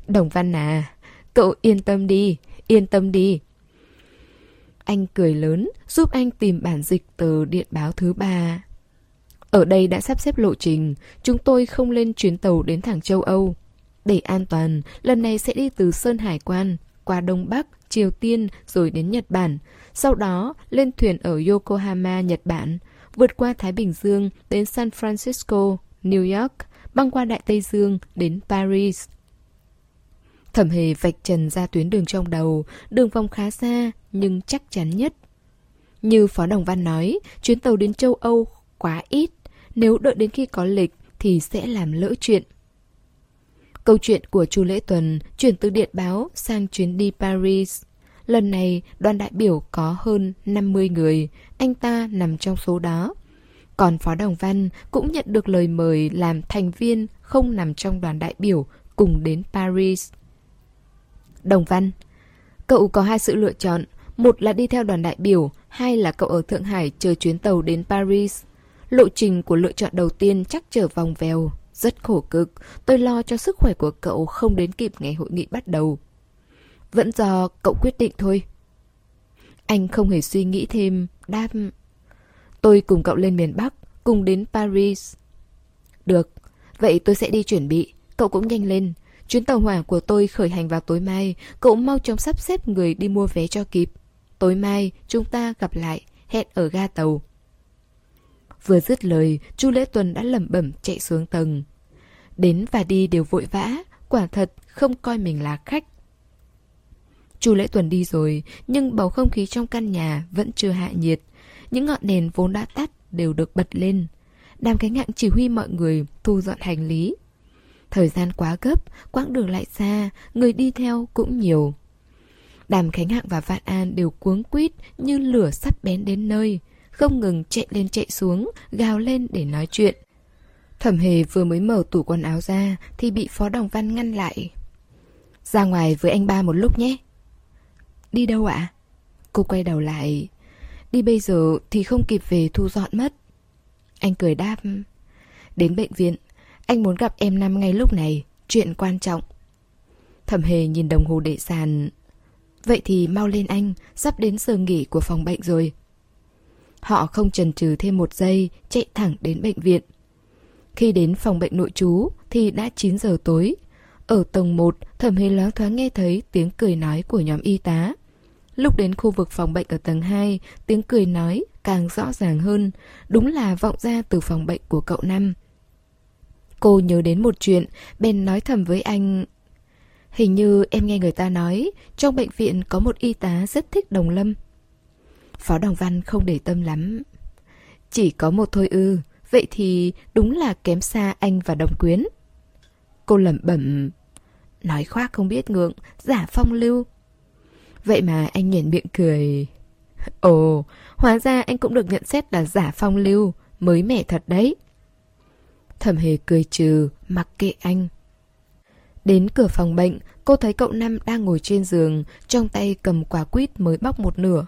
Đồng Văn à, cậu yên tâm đi, yên tâm đi. Anh cười lớn, giúp anh tìm bản dịch từ điện báo thứ ba. Ở đây đã sắp xếp lộ trình, chúng tôi không lên chuyến tàu đến thẳng châu Âu. Để an toàn, lần này sẽ đi từ Sơn Hải Quan, qua Đông Bắc, Triều Tiên rồi đến Nhật Bản. Sau đó lên thuyền ở Yokohama, Nhật Bản, vượt qua Thái Bình Dương đến San Francisco, New York, băng qua Đại Tây Dương đến Paris. Thẩm hề vạch trần ra tuyến đường trong đầu, đường vòng khá xa nhưng chắc chắn nhất. Như Phó Đồng Văn nói, chuyến tàu đến châu Âu quá ít, nếu đợi đến khi có lịch thì sẽ làm lỡ chuyện. Câu chuyện của Chu Lễ Tuần chuyển từ điện báo sang chuyến đi Paris. Lần này, đoàn đại biểu có hơn 50 người, anh ta nằm trong số đó. Còn Phó Đồng Văn cũng nhận được lời mời làm thành viên không nằm trong đoàn đại biểu cùng đến Paris. Đồng Văn, cậu có hai sự lựa chọn, một là đi theo đoàn đại biểu, hai là cậu ở Thượng Hải chờ chuyến tàu đến Paris. Lộ trình của lựa chọn đầu tiên chắc trở vòng vèo, rất khổ cực, tôi lo cho sức khỏe của cậu không đến kịp ngày hội nghị bắt đầu. Vẫn do cậu quyết định thôi. Anh không hề suy nghĩ thêm, đáp. Tôi cùng cậu lên miền Bắc, cùng đến Paris. Được, vậy tôi sẽ đi chuẩn bị, cậu cũng nhanh lên. Chuyến tàu hỏa của tôi khởi hành vào tối mai, cậu mau chóng sắp xếp người đi mua vé cho kịp. Tối mai, chúng ta gặp lại, hẹn ở ga tàu. Vừa dứt lời, Chu Lễ Tuần đã lẩm bẩm chạy xuống tầng. Đến và đi đều vội vã, quả thật không coi mình là khách. Chu Lễ Tuần đi rồi, nhưng bầu không khí trong căn nhà vẫn chưa hạ nhiệt. Những ngọn đèn vốn đã tắt đều được bật lên. Đàm cánh ngạn chỉ huy mọi người thu dọn hành lý. Thời gian quá gấp, quãng đường lại xa, người đi theo cũng nhiều. Đàm Khánh Hạng và Vạn An đều cuống quýt như lửa sắp bén đến nơi không ngừng chạy lên chạy xuống, gào lên để nói chuyện. Thẩm hề vừa mới mở tủ quần áo ra thì bị Phó Đồng Văn ngăn lại. Ra ngoài với anh ba một lúc nhé. Đi đâu ạ? Cô quay đầu lại. Đi bây giờ thì không kịp về thu dọn mất. Anh cười đáp. Đến bệnh viện, anh muốn gặp em năm ngay lúc này, chuyện quan trọng. Thẩm hề nhìn đồng hồ để sàn. Vậy thì mau lên anh, sắp đến giờ nghỉ của phòng bệnh rồi. Họ không chần chừ thêm một giây, chạy thẳng đến bệnh viện. Khi đến phòng bệnh nội trú thì đã 9 giờ tối. Ở tầng 1, thẩm hề loáng thoáng nghe thấy tiếng cười nói của nhóm y tá. Lúc đến khu vực phòng bệnh ở tầng 2, tiếng cười nói càng rõ ràng hơn, đúng là vọng ra từ phòng bệnh của cậu Năm. Cô nhớ đến một chuyện, bèn nói thầm với anh... Hình như em nghe người ta nói, trong bệnh viện có một y tá rất thích Đồng Lâm. Phó Đồng Văn không để tâm lắm. Chỉ có một thôi ư, vậy thì đúng là kém xa anh và Đồng Quyến. Cô lẩm bẩm, nói khoác không biết ngượng, giả phong lưu. Vậy mà anh nhuyễn miệng cười. Ồ, hóa ra anh cũng được nhận xét là giả phong lưu, mới mẻ thật đấy. Thẩm hề cười trừ, mặc kệ anh. Đến cửa phòng bệnh, cô thấy cậu Năm đang ngồi trên giường, trong tay cầm quả quýt mới bóc một nửa.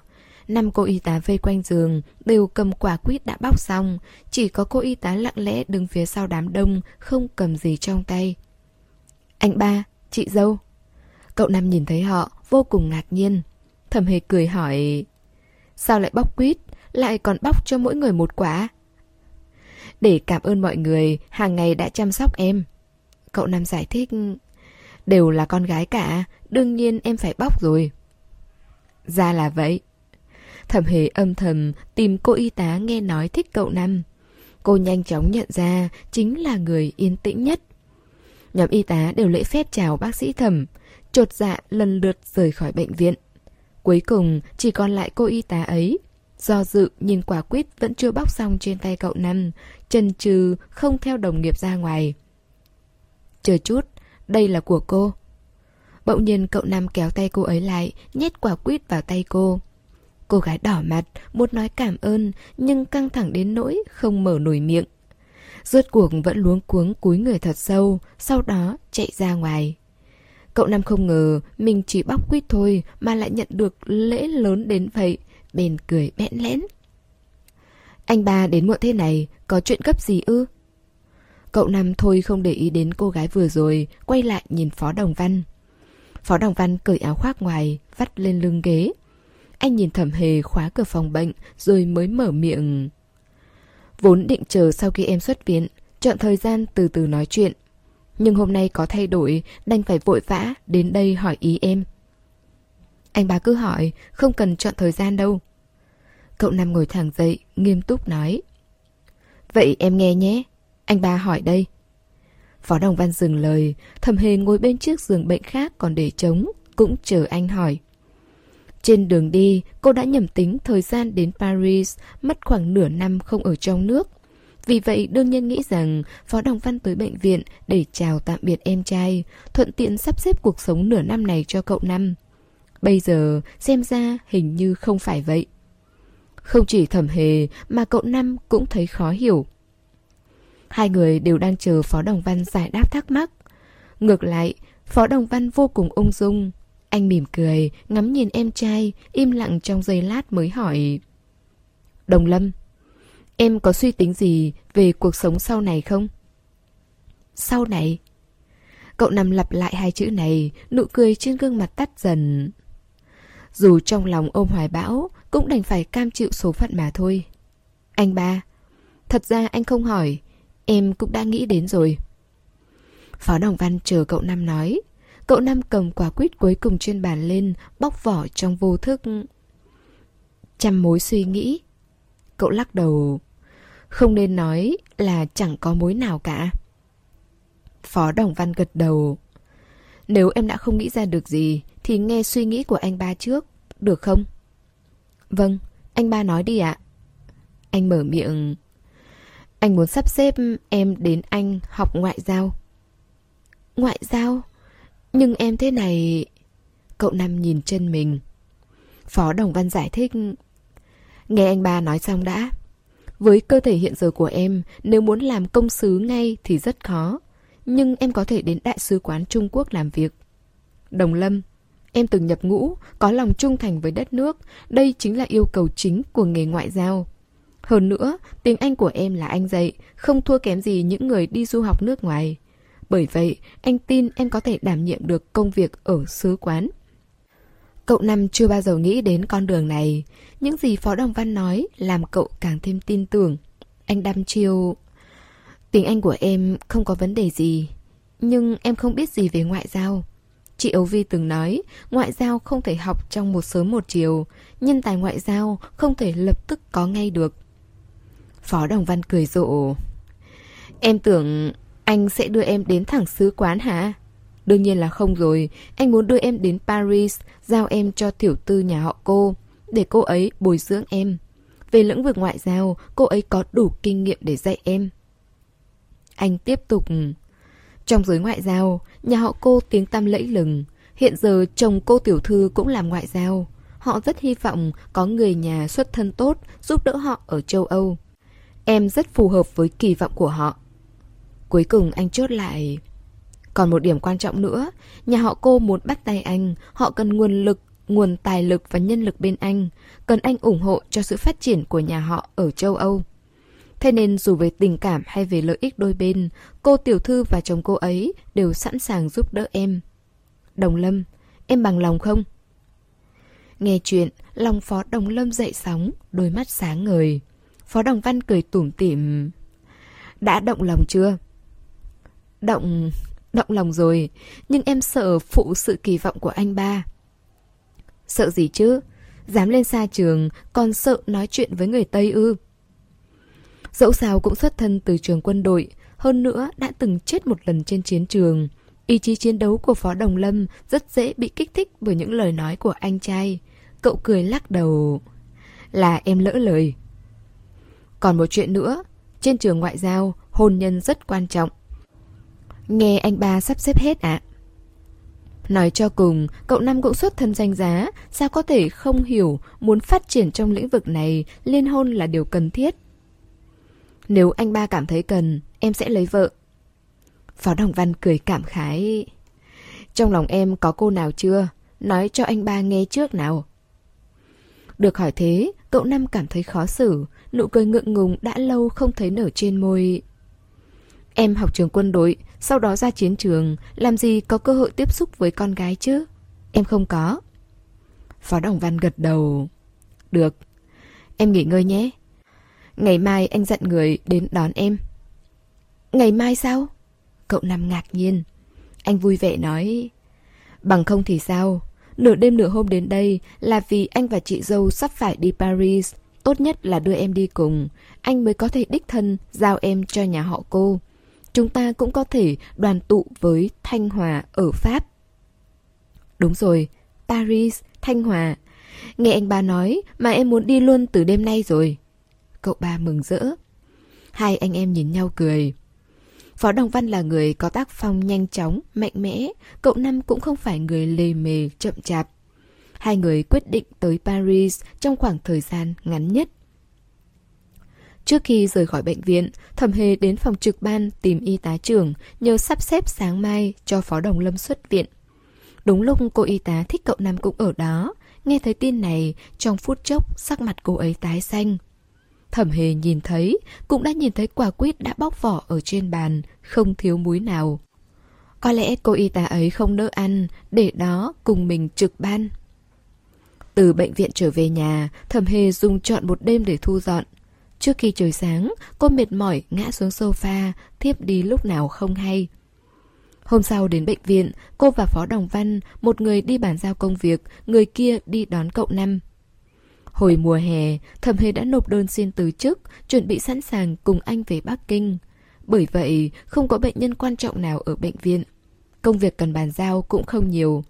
Năm cô y tá vây quanh giường đều cầm quả quýt đã bóc xong, chỉ có cô y tá lặng lẽ đứng phía sau đám đông, không cầm gì trong tay. Anh ba, chị dâu. Cậu Năm nhìn thấy họ, vô cùng ngạc nhiên. Thẩm hề cười hỏi Sao lại bóc quýt? Lại còn bóc cho mỗi người một quả? Để cảm ơn mọi người Hàng ngày đã chăm sóc em. Cậu Nam giải thích Đều là con gái cả Đương nhiên em phải bóc rồi. Ra là vậy. Thẩm hề âm thầm tìm cô y tá nghe nói thích cậu Năm Cô nhanh chóng nhận ra chính là người yên tĩnh nhất. Nhóm y tá đều lễ phép chào bác sĩ thẩm. Chột dạ lần lượt rời khỏi bệnh viện. Cuối cùng chỉ còn lại cô y tá ấy. Do dự nhìn quả quýt vẫn chưa bóc xong trên tay cậu Năm Chần chừ không theo đồng nghiệp ra ngoài. Chờ chút, đây là của cô. Bỗng nhiên cậu Năm kéo tay cô ấy lại Nhét quả quýt vào tay cô. Cô gái đỏ mặt, muốn nói cảm ơn Nhưng căng thẳng đến nỗi không mở nổi miệng. Rốt cuộc vẫn luống cuống cúi người thật sâu Sau đó chạy ra ngoài. Cậu Năm không ngờ mình chỉ bóc quýt thôi mà lại nhận được lễ lớn đến vậy. Bèn cười bẽn lẽn. Anh ba đến muộn thế này, có chuyện gấp gì ư? Cậu Năm thôi không để ý đến cô gái vừa rồi, quay lại nhìn Phó Đồng Văn. Phó Đồng Văn cởi áo khoác ngoài, vắt lên lưng ghế. Anh nhìn thẩm hề khóa cửa phòng bệnh rồi mới mở miệng. Vốn định chờ sau khi em xuất viện, chọn thời gian từ từ nói chuyện. Nhưng hôm nay có thay đổi, đành phải vội vã đến đây hỏi ý em. Anh bà cứ hỏi, không cần chọn thời gian đâu. Cậu nằm ngồi thẳng dậy, nghiêm túc nói. Vậy em nghe nhé, anh ba hỏi đây. Phó Đồng Văn dừng lời, thầm hề ngồi bên chiếc giường bệnh khác còn để trống, cũng chờ anh hỏi. Trên đường đi, cô đã nhầm tính thời gian đến Paris, mất khoảng nửa năm không ở trong nước. Vì vậy đương nhiên nghĩ rằng Phó Đồng Văn tới bệnh viện để chào tạm biệt em trai, thuận tiện sắp xếp cuộc sống nửa năm này cho cậu Năm. Bây giờ xem ra hình như không phải vậy. Không chỉ thẩm hề mà cậu Năm cũng thấy khó hiểu. Hai người đều đang chờ Phó Đồng Văn giải đáp thắc mắc. Ngược lại, Phó Đồng Văn vô cùng ung dung. Anh mỉm cười, ngắm nhìn em trai, im lặng trong giây lát mới hỏi. Đồng Lâm, Em có suy tính gì về cuộc sống sau này không? Sau này? Cậu nằm lặp lại hai chữ này, nụ cười trên gương mặt tắt dần. Dù trong lòng ôm hoài bão, cũng đành phải cam chịu số phận mà thôi. Anh ba, thật ra anh không hỏi, em cũng đã nghĩ đến rồi. Phó Đồng Văn chờ cậu Năm nói. Cậu Năm cầm quả quýt cuối cùng trên bàn lên, bóc vỏ trong vô thức. Trăm mối suy nghĩ. Cậu lắc đầu. Không nên nói là chẳng có mối nào cả. Phó Đồng Văn gật đầu. Nếu em đã không nghĩ ra được gì thì nghe suy nghĩ của anh ba trước, được không? Vâng, anh ba nói đi ạ. Anh mở miệng. Anh muốn sắp xếp em đến anh học ngoại giao. Ngoại giao? Nhưng em thế này... Cậu Năm nhìn chân mình. Phó Đồng Văn giải thích. Nghe anh ba nói xong đã. Với cơ thể hiện giờ của em, nếu muốn làm công sứ ngay thì rất khó. Nhưng em có thể đến Đại sứ quán Trung Quốc làm việc. Đồng Lâm, em từng nhập ngũ, có lòng trung thành với đất nước. Đây chính là yêu cầu chính của nghề ngoại giao. Hơn nữa, tiếng Anh của em là anh dạy, không thua kém gì những người đi du học nước ngoài. Bởi vậy, anh tin em có thể đảm nhiệm được công việc ở sứ quán. Cậu Năm chưa bao giờ nghĩ đến con đường này. Những gì Phó Đồng Văn nói làm cậu càng thêm tin tưởng. Anh đăm chiêu... Tiếng Anh của em không có vấn đề gì. Nhưng em không biết gì về ngoại giao. Chị Âu Vi từng nói, ngoại giao không thể học trong một sớm một chiều. Nhân tài ngoại giao không thể lập tức có ngay được. Phó Đồng Văn cười rộ. Em tưởng anh sẽ đưa em đến thẳng sứ quán hả? Đương nhiên là không rồi, anh muốn đưa em đến Paris, giao em cho tiểu tư nhà họ cô, để cô ấy bồi dưỡng em. Về lĩnh vực ngoại giao, cô ấy có đủ kinh nghiệm để dạy em. Anh tiếp tục. Trong giới ngoại giao, nhà họ cô tiếng tăm lẫy lừng. Hiện giờ chồng cô tiểu thư cũng làm ngoại giao. Họ rất hy vọng có người nhà xuất thân tốt giúp đỡ họ ở châu Âu. Em rất phù hợp với kỳ vọng của họ. Cuối cùng anh chốt lại còn một điểm quan trọng nữa, nhà họ cô muốn bắt tay anh, họ cần nguồn lực, nguồn tài lực và nhân lực bên anh, cần anh ủng hộ cho sự phát triển của nhà họ ở châu Âu. Thế nên dù về tình cảm hay về lợi ích đôi bên, cô tiểu thư và chồng cô ấy đều sẵn sàng giúp đỡ em. Đồng Lâm, em bằng lòng không? Nghe chuyện, lòng Phó Đồng Lâm dậy sóng, đôi mắt sáng ngời. Phó Đồng Văn cười tủm tỉm. Đã động lòng chưa? Động động lòng rồi, nhưng em sợ phụ sự kỳ vọng của anh ba. Sợ gì chứ? Dám lên xa trường, còn sợ nói chuyện với người Tây ư. Dẫu sao cũng xuất thân từ trường quân đội, hơn nữa đã từng chết một lần trên chiến trường. Ý chí chiến đấu của Phó Đồng Lâm rất dễ bị kích thích bởi những lời nói của anh trai. Cậu cười lắc đầu. Là em lỡ lời. Còn một chuyện nữa, trên trường ngoại giao, hôn nhân rất quan trọng. Nghe anh ba sắp xếp hết ạ. À? Nói cho cùng, cậu Năm cũng xuất thân danh giá, sao có thể không hiểu muốn phát triển trong lĩnh vực này, liên hôn là điều cần thiết. Nếu anh ba cảm thấy cần, em sẽ lấy vợ. Phó Đồng Văn cười cảm khái. Trong lòng em có cô nào chưa? Nói cho anh ba nghe trước nào. Được hỏi thế, cậu Năm cảm thấy khó xử, nụ cười ngượng ngùng đã lâu không thấy nở trên môi. Em học trường quân đội, sau đó ra chiến trường, làm gì có cơ hội tiếp xúc với con gái chứ? Em không có. Phó Đồng Văn gật đầu. Được, em nghỉ ngơi nhé. Ngày mai anh dặn người đến đón em. Ngày mai sao? Cậu Năm ngạc nhiên. Anh vui vẻ nói. Bằng không thì sao? Nửa đêm nửa hôm đến đây là vì anh và chị dâu sắp phải đi Paris. Tốt nhất là đưa em đi cùng. Anh mới có thể đích thân giao em cho nhà họ cô. Chúng ta cũng có thể đoàn tụ với Thanh Hòa ở Pháp. Đúng rồi, Paris, Thanh Hòa. Nghe anh ba nói mà em muốn đi luôn từ đêm nay rồi. Cậu ba mừng rỡ. Hai anh em nhìn nhau cười. Phó Đồng Văn là người có tác phong nhanh chóng, mạnh mẽ, cậu Năm cũng không phải người lề mề, chậm chạp. Hai người quyết định tới Paris trong khoảng thời gian ngắn nhất. Trước khi rời khỏi bệnh viện, Thẩm Hề đến phòng trực ban tìm y tá trưởng nhờ sắp xếp sáng mai cho Phó Đồng Lâm xuất viện. Đúng lúc cô y tá thích cậu nam cũng ở đó, nghe thấy tin này, trong phút chốc sắc mặt cô ấy tái xanh. Thẩm hề nhìn thấy, cũng đã nhìn thấy quả quýt đã bóc vỏ ở trên bàn, không thiếu muối nào. Có lẽ cô y tá ấy không nỡ ăn, để đó cùng mình trực ban. Từ bệnh viện trở về nhà, thẩm hề dùng trọn một đêm để thu dọn. Trước khi trời sáng, cô mệt mỏi ngã xuống sofa, thiếp đi lúc nào không hay. Hôm sau đến bệnh viện, cô và Phó Đồng Văn, một người đi bàn giao công việc, người kia đi đón cậu Năm. Hồi mùa hè, Thẩm Hề đã nộp đơn xin từ chức, chuẩn bị sẵn sàng cùng anh về Bắc Kinh. Bởi vậy, không có bệnh nhân quan trọng nào ở bệnh viện. Công việc cần bàn giao cũng không nhiều.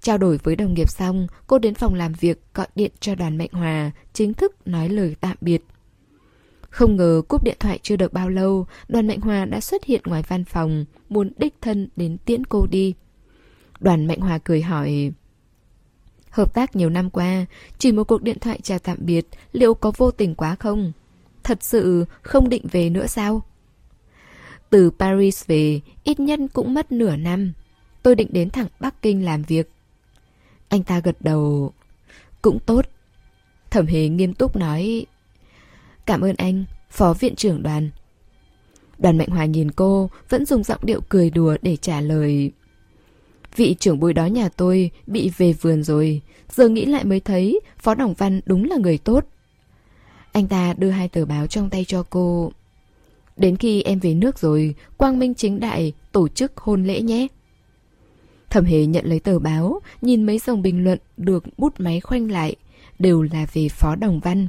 Trao đổi với đồng nghiệp xong, cô đến phòng làm việc gọi điện cho đoàn Mạnh Hòa, chính thức nói lời tạm biệt. Không ngờ cúp điện thoại chưa được bao lâu, đoàn Mạnh Hòa đã xuất hiện ngoài văn phòng, muốn đích thân đến tiễn cô đi. Đoàn Mạnh Hòa cười hỏi... Hợp tác nhiều năm qua, chỉ một cuộc điện thoại chào tạm biệt, liệu có vô tình quá không? Thật sự không định về nữa sao? Từ Paris về, ít nhất cũng mất nửa năm. Tôi định đến thẳng Bắc Kinh làm việc. Anh ta gật đầu. Cũng tốt. Thẩm Hề nghiêm túc nói. Cảm ơn anh, phó viện trưởng đoàn. Đoàn Mạnh Hòa nhìn cô, vẫn dùng giọng điệu cười đùa để trả lời. Vị trưởng bối đó nhà tôi bị về vườn rồi, giờ nghĩ lại mới thấy Phó Đồng Văn đúng là người tốt. Anh ta đưa hai tờ báo trong tay cho cô. Đến khi em về nước rồi, Quang Minh chính đại tổ chức hôn lễ nhé. Thẩm Hề nhận lấy tờ báo, nhìn mấy dòng bình luận được bút máy khoanh lại, đều là về Phó Đồng Văn.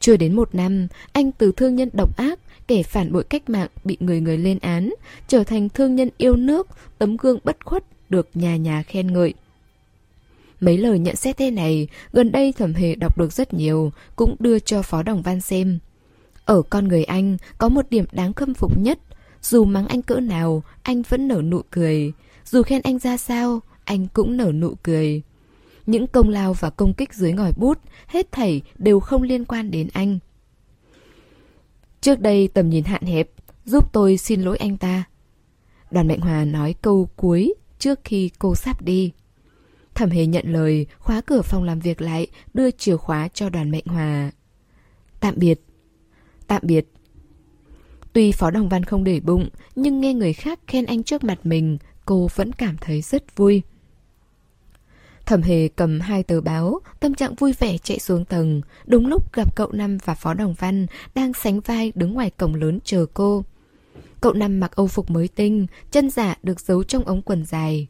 Chưa đến một năm, anh từ thương nhân độc ác, kẻ phản bội cách mạng bị người người lên án, trở thành thương nhân yêu nước, tấm gương bất khuất được nhà nhà khen ngợi. Mấy lời nhận xét thế này, gần đây thẩm hề đọc được rất nhiều, cũng đưa cho Phó Đồng Văn xem. Ở con người anh có một điểm đáng khâm phục nhất, dù mắng anh cỡ nào, anh vẫn nở nụ cười. Dù khen anh ra sao, anh cũng nở nụ cười. Những công lao và công kích dưới ngòi bút, hết thảy đều không liên quan đến anh. Trước đây tầm nhìn hạn hẹp, giúp tôi xin lỗi anh ta. Đoàn Mạnh Hòa nói câu cuối trước khi cô sắp đi. Thẩm hề nhận lời, khóa cửa phòng làm việc lại, đưa chìa khóa cho đoàn mạnh hòa. Tạm biệt. Tạm biệt. Tuy Phó Đồng Văn không để bụng, nhưng nghe người khác khen anh trước mặt mình, cô vẫn cảm thấy rất vui. Thẩm hề cầm hai tờ báo, tâm trạng vui vẻ chạy xuống tầng. Đúng lúc gặp cậu Năm và Phó Đồng Văn đang sánh vai đứng ngoài cổng lớn chờ cô. Cậu Năm mặc âu phục mới tinh, chân giả được giấu trong ống quần dài.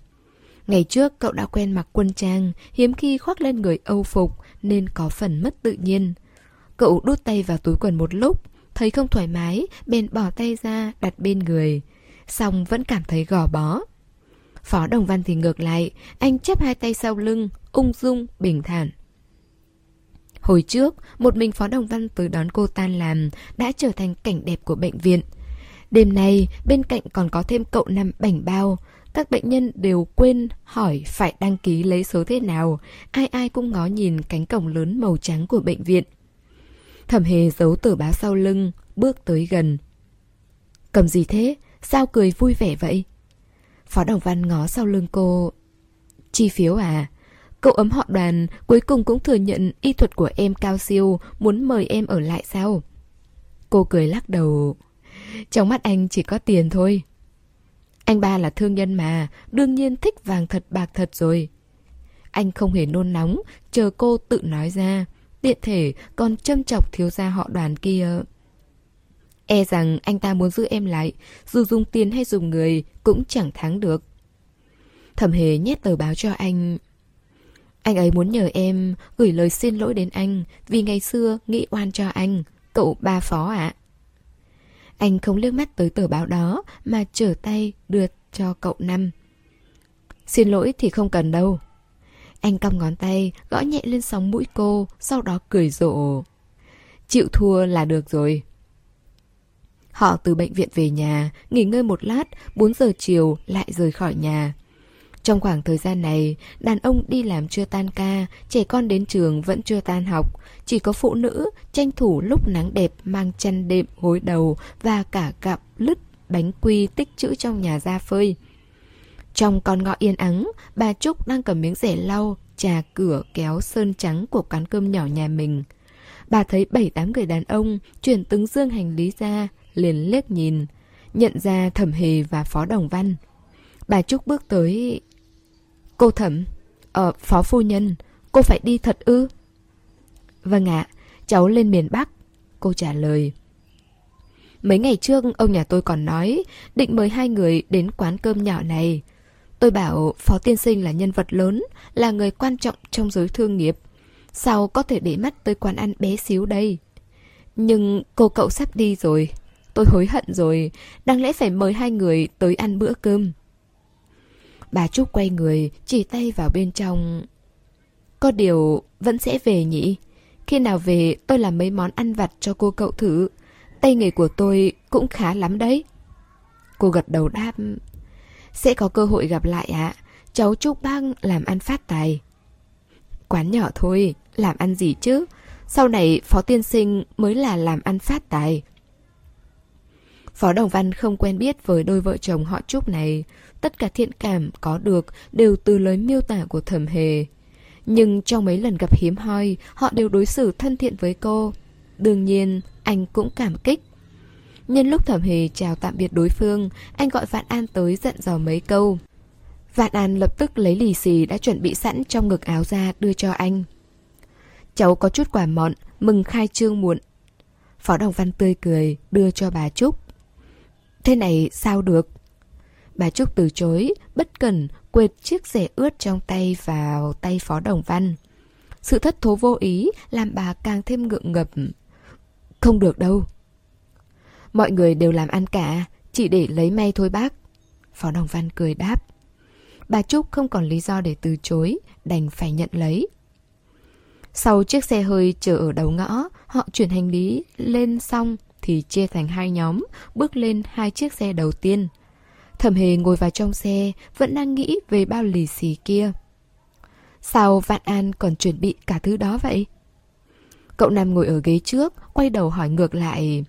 Ngày trước cậu đã quen mặc quân trang, hiếm khi khoác lên người âu phục nên có phần mất tự nhiên. Cậu đút tay vào túi quần một lúc, thấy không thoải mái, bèn bỏ tay ra đặt bên người. Xong vẫn cảm thấy gò bó. Phó Đồng Văn thì ngược lại, anh chắp hai tay sau lưng, ung dung, bình thản. Hồi trước, một mình Phó Đồng Văn tới đón cô tan làm đã trở thành cảnh đẹp của bệnh viện. Đêm nay, bên cạnh còn có thêm cậu nằm bảnh bao. Các bệnh nhân đều quên hỏi phải đăng ký lấy số thế nào. Ai ai cũng ngó nhìn cánh cổng lớn màu trắng của bệnh viện. Thẩm hề giấu tờ báo sau lưng, bước tới gần. Cầm gì thế? Sao cười vui vẻ vậy? Phó Đồng Văn ngó sau lưng cô. Chi phiếu à? Cậu ấm họ đoàn cuối cùng cũng thừa nhận y thuật của em cao siêu, muốn mời em ở lại sao? Cô cười lắc đầu. Trong mắt anh chỉ có tiền thôi. Anh ba là thương nhân mà, đương nhiên thích vàng thật bạc thật rồi. Anh không hề nôn nóng, chờ cô tự nói ra. Tiện thể còn châm chọc thiếu gia họ đoàn kia. E rằng anh ta muốn giữ em lại, dù dùng tiền hay dùng người cũng chẳng thắng được. Thẩm hề nhét tờ báo cho anh. Anh ấy muốn nhờ em gửi lời xin lỗi đến anh vì ngày xưa nghĩ oan cho anh, cậu ba phó ạ. Anh không liếc mắt tới tờ báo đó mà trở tay đưa cho cậu Năm. Xin lỗi thì không cần đâu. Anh cong ngón tay, gõ nhẹ lên sóng mũi cô, sau đó cười rộ. Chịu thua là được rồi. Họ từ bệnh viện về nhà, nghỉ ngơi một lát, 4 giờ chiều lại rời khỏi nhà. Trong khoảng thời gian này, đàn ông đi làm chưa tan ca, trẻ con đến trường vẫn chưa tan học. Chỉ có phụ nữ tranh thủ lúc nắng đẹp mang chăn đệm gối đầu và cả cặp lứt bánh quy tích trữ trong nhà ra phơi. Trong con ngõ yên ắng, bà Trúc đang cầm miếng rẻ lau, trà cửa kéo sơn trắng của quán cơm nhỏ nhà mình. Bà thấy bảy tám người đàn ông chuyển từng dương hành lý ra, liền liếc nhìn, nhận ra Thẩm Hề và Phó Đồng Văn. Bà Trúc bước tới... Cô Thẩm, ờ, Phó Phu Nhân, cô phải đi thật ư? Vâng ạ, cháu lên miền Bắc. Cô trả lời. Mấy ngày trước ông nhà tôi còn nói định mời hai người đến quán cơm nhỏ này. Tôi bảo Phó Tiên Sinh là nhân vật lớn, là người quan trọng trong giới thương nghiệp. Sao có thể để mắt tới quán ăn bé xíu đây? Nhưng cô cậu sắp đi rồi, Tôi hối hận rồi, đáng lẽ phải mời hai người tới ăn bữa cơm. Bà Trúc quay người, chỉ tay vào bên trong. Có điều, vẫn sẽ về nhỉ? Khi nào về, tôi làm mấy món ăn vặt cho cô cậu thử. Tay nghề của tôi cũng khá lắm đấy. Cô gật đầu đáp. Sẽ có cơ hội gặp lại ạ. Cháu trúc bác làm ăn phát tài. Quán nhỏ thôi, làm ăn gì chứ? Sau này phó tiên sinh mới là làm ăn phát tài. Phó Đồng Văn không quen biết với đôi vợ chồng họ Trúc này. Tất cả thiện cảm có được đều từ lời miêu tả của thẩm hề. Nhưng trong mấy lần gặp hiếm hoi, họ đều đối xử thân thiện với cô. Đương nhiên, anh cũng cảm kích. Nhân lúc thẩm hề chào tạm biệt đối phương, anh gọi Vạn An tới giận dò mấy câu. Vạn An lập tức lấy lì xì đã chuẩn bị sẵn trong ngực áo ra đưa cho anh. Cháu có chút quả mọn, mừng khai trương muộn. Phó Đồng Văn tươi cười, đưa cho bà Trúc. Thế này sao được? Bà Trúc từ chối, bất cần quệt chiếc rẻ ướt trong tay vào tay Phó Đồng Văn. Sự thất thố vô ý làm bà càng thêm ngượng ngập. Không được đâu. Mọi người đều làm ăn cả, chỉ để lấy may thôi bác. Phó Đồng Văn cười đáp. Bà Trúc không còn lý do để từ chối, đành phải nhận lấy. Sau chiếc xe hơi chờ ở đầu ngõ, họ chuyển hành lý lên xong thì chia thành hai nhóm, bước lên hai chiếc xe đầu tiên. Thẩm hề ngồi vào trong xe, vẫn đang nghĩ về bao lì xì kia. Sao Vạn An còn chuẩn bị cả thứ đó vậy? Cậu Nam ngồi ở ghế trước, quay đầu hỏi ngược lại.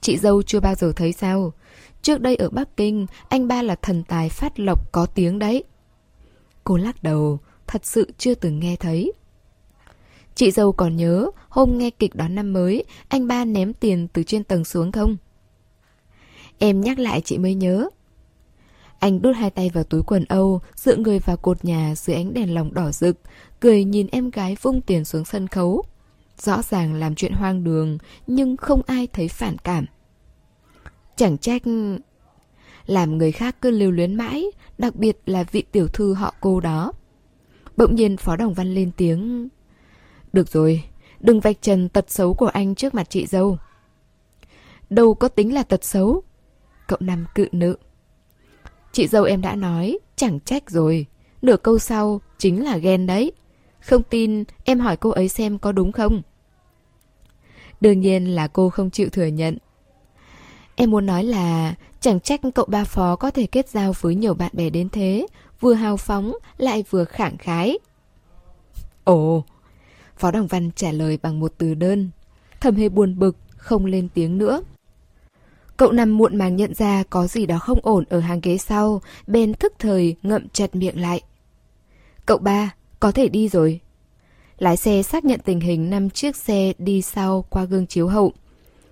Chị dâu chưa bao giờ thấy sao? Trước đây ở Bắc Kinh, anh ba là thần tài phát lộc có tiếng đấy. Cô lắc đầu, thật sự chưa từng nghe thấy. Chị dâu còn nhớ hôm nghe kịch đón năm mới, anh ba ném tiền từ trên tầng xuống không? Em nhắc lại chị mới nhớ. Anh đút hai tay vào túi quần Âu, dựa người vào cột nhà dưới ánh đèn lồng đỏ rực, cười nhìn em gái vung tiền xuống sân khấu. Rõ ràng làm chuyện hoang đường, nhưng không ai thấy phản cảm. Chẳng trách... Làm người khác cứ lưu luyến mãi, đặc biệt là vị tiểu thư họ cô đó. Bỗng nhiên Phó Đồng Văn lên tiếng... Được rồi, đừng vạch trần tật xấu của anh trước mặt chị dâu. Đâu có tính là tật xấu. Cậu nằm cự nữ. Chị dâu em đã nói, chẳng trách rồi. Nửa câu sau chính là ghen đấy. Không tin, em hỏi cô ấy xem có đúng không? Đương nhiên là cô không chịu thừa nhận. Em muốn nói là chẳng trách cậu ba phó có thể kết giao với nhiều bạn bè đến thế, vừa hào phóng lại vừa khẳng khái. Ồ, Phó Đồng Văn trả lời bằng một từ đơn. Thầm hề buồn bực, không lên tiếng nữa. Cậu nằm muộn màng nhận ra có gì đó không ổn ở hàng ghế sau, bên thức thời ngậm chặt miệng lại. Cậu ba, có thể đi rồi. Lái xe xác nhận tình hình năm chiếc xe đi sau qua gương chiếu hậu.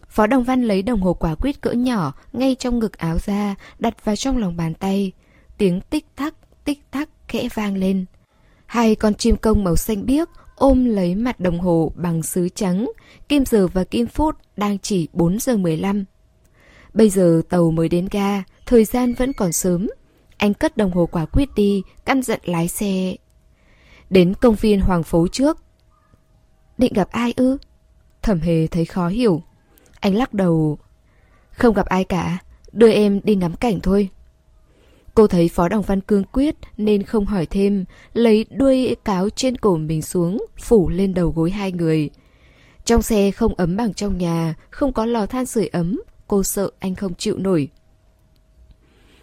Phó Đồng Văn lấy đồng hồ quả quýt cỡ nhỏ ngay trong ngực áo ra, đặt vào trong lòng bàn tay. Tiếng tích tắc, tích tắc khẽ vang lên. Hai con chim công màu xanh biếc ôm lấy mặt đồng hồ bằng sứ trắng, kim giờ và kim phút đang chỉ 4 giờ 15. Bây giờ tàu mới đến ga, thời gian vẫn còn sớm. Anh cất đồng hồ quả quyết đi, căn dặn lái xe. Đến công viên Hoàng Phố trước. Định gặp ai ư? Thẩm hề thấy khó hiểu. Anh lắc đầu. Không gặp ai cả, đưa em đi ngắm cảnh thôi. Cô thấy Phó Đồng Văn cương quyết nên không hỏi thêm, lấy đuôi cáo trên cổ mình xuống, phủ lên đầu gối hai người. Trong xe không ấm bằng trong nhà, không có lò than sưởi ấm, cô sợ anh không chịu nổi.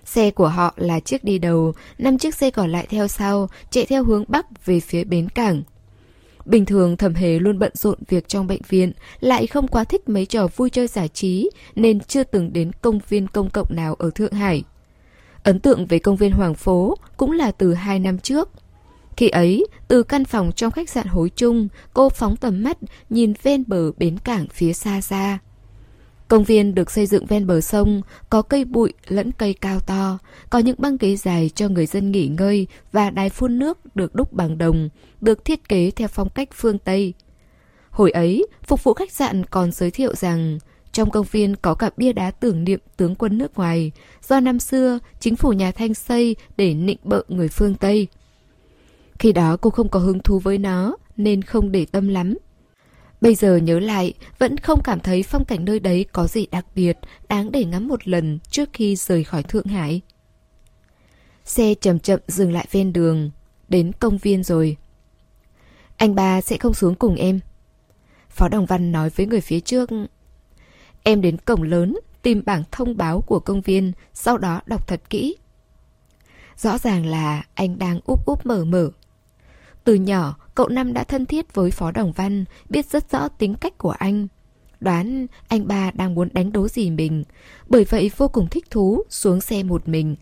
Xe của họ là chiếc đi đầu, năm chiếc xe còn lại theo sau, chạy theo hướng bắc về phía bến cảng. Bình thường thẩm hề luôn bận rộn việc trong bệnh viện, lại không quá thích mấy trò vui chơi giải trí, nên chưa từng đến công viên công cộng nào ở Thượng Hải. Ấn tượng về công viên Hoàng Phố cũng là từ hai năm trước. Khi ấy, từ căn phòng trong khách sạn hối trung, cô phóng tầm mắt nhìn ven bờ bến cảng phía xa xa. Công viên được xây dựng ven bờ sông, có cây bụi lẫn cây cao to, có những băng ghế dài cho người dân nghỉ ngơi và đài phun nước được đúc bằng đồng, được thiết kế theo phong cách phương Tây. Hồi ấy, phục vụ khách sạn còn giới thiệu rằng trong công viên có cả bia đá tưởng niệm tướng quân nước ngoài, do năm xưa chính phủ nhà Thanh xây để nịnh bợ người phương Tây. Khi đó cô không có hứng thú với nó, nên không để tâm lắm. Bây giờ nhớ lại, vẫn không cảm thấy phong cảnh nơi đấy có gì đặc biệt, đáng để ngắm một lần trước khi rời khỏi Thượng Hải. Xe chậm chậm dừng lại ven đường, đến công viên rồi. Anh ba sẽ không xuống cùng em. Phó Đồng Văn nói với người phía trước. Em đến cổng lớn, tìm bảng thông báo của công viên, sau đó đọc thật kỹ. Rõ ràng là anh đang úp úp mở mở. Từ nhỏ, cậu Năm đã thân thiết với Phó Đồng Văn, biết rất rõ tính cách của anh. Đoán anh ba đang muốn đánh đố gì mình, bởi vậy vô cùng thích thú xuống xe một mình.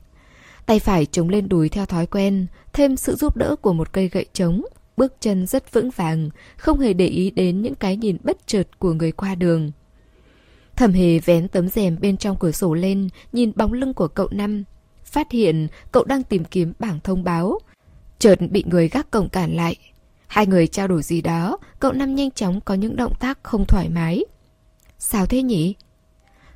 Tay phải chống lên đùi theo thói quen, thêm sự giúp đỡ của một cây gậy trống, bước chân rất vững vàng, không hề để ý đến những cái nhìn bất chợt của người qua đường. Thẩm hề vén tấm rèm bên trong cửa sổ lên, nhìn bóng lưng của cậu Năm. Phát hiện cậu đang tìm kiếm bảng thông báo. Chợt bị người gác cổng cản lại. Hai người trao đổi gì đó, cậu Năm nhanh chóng có những động tác không thoải mái. Sao thế nhỉ?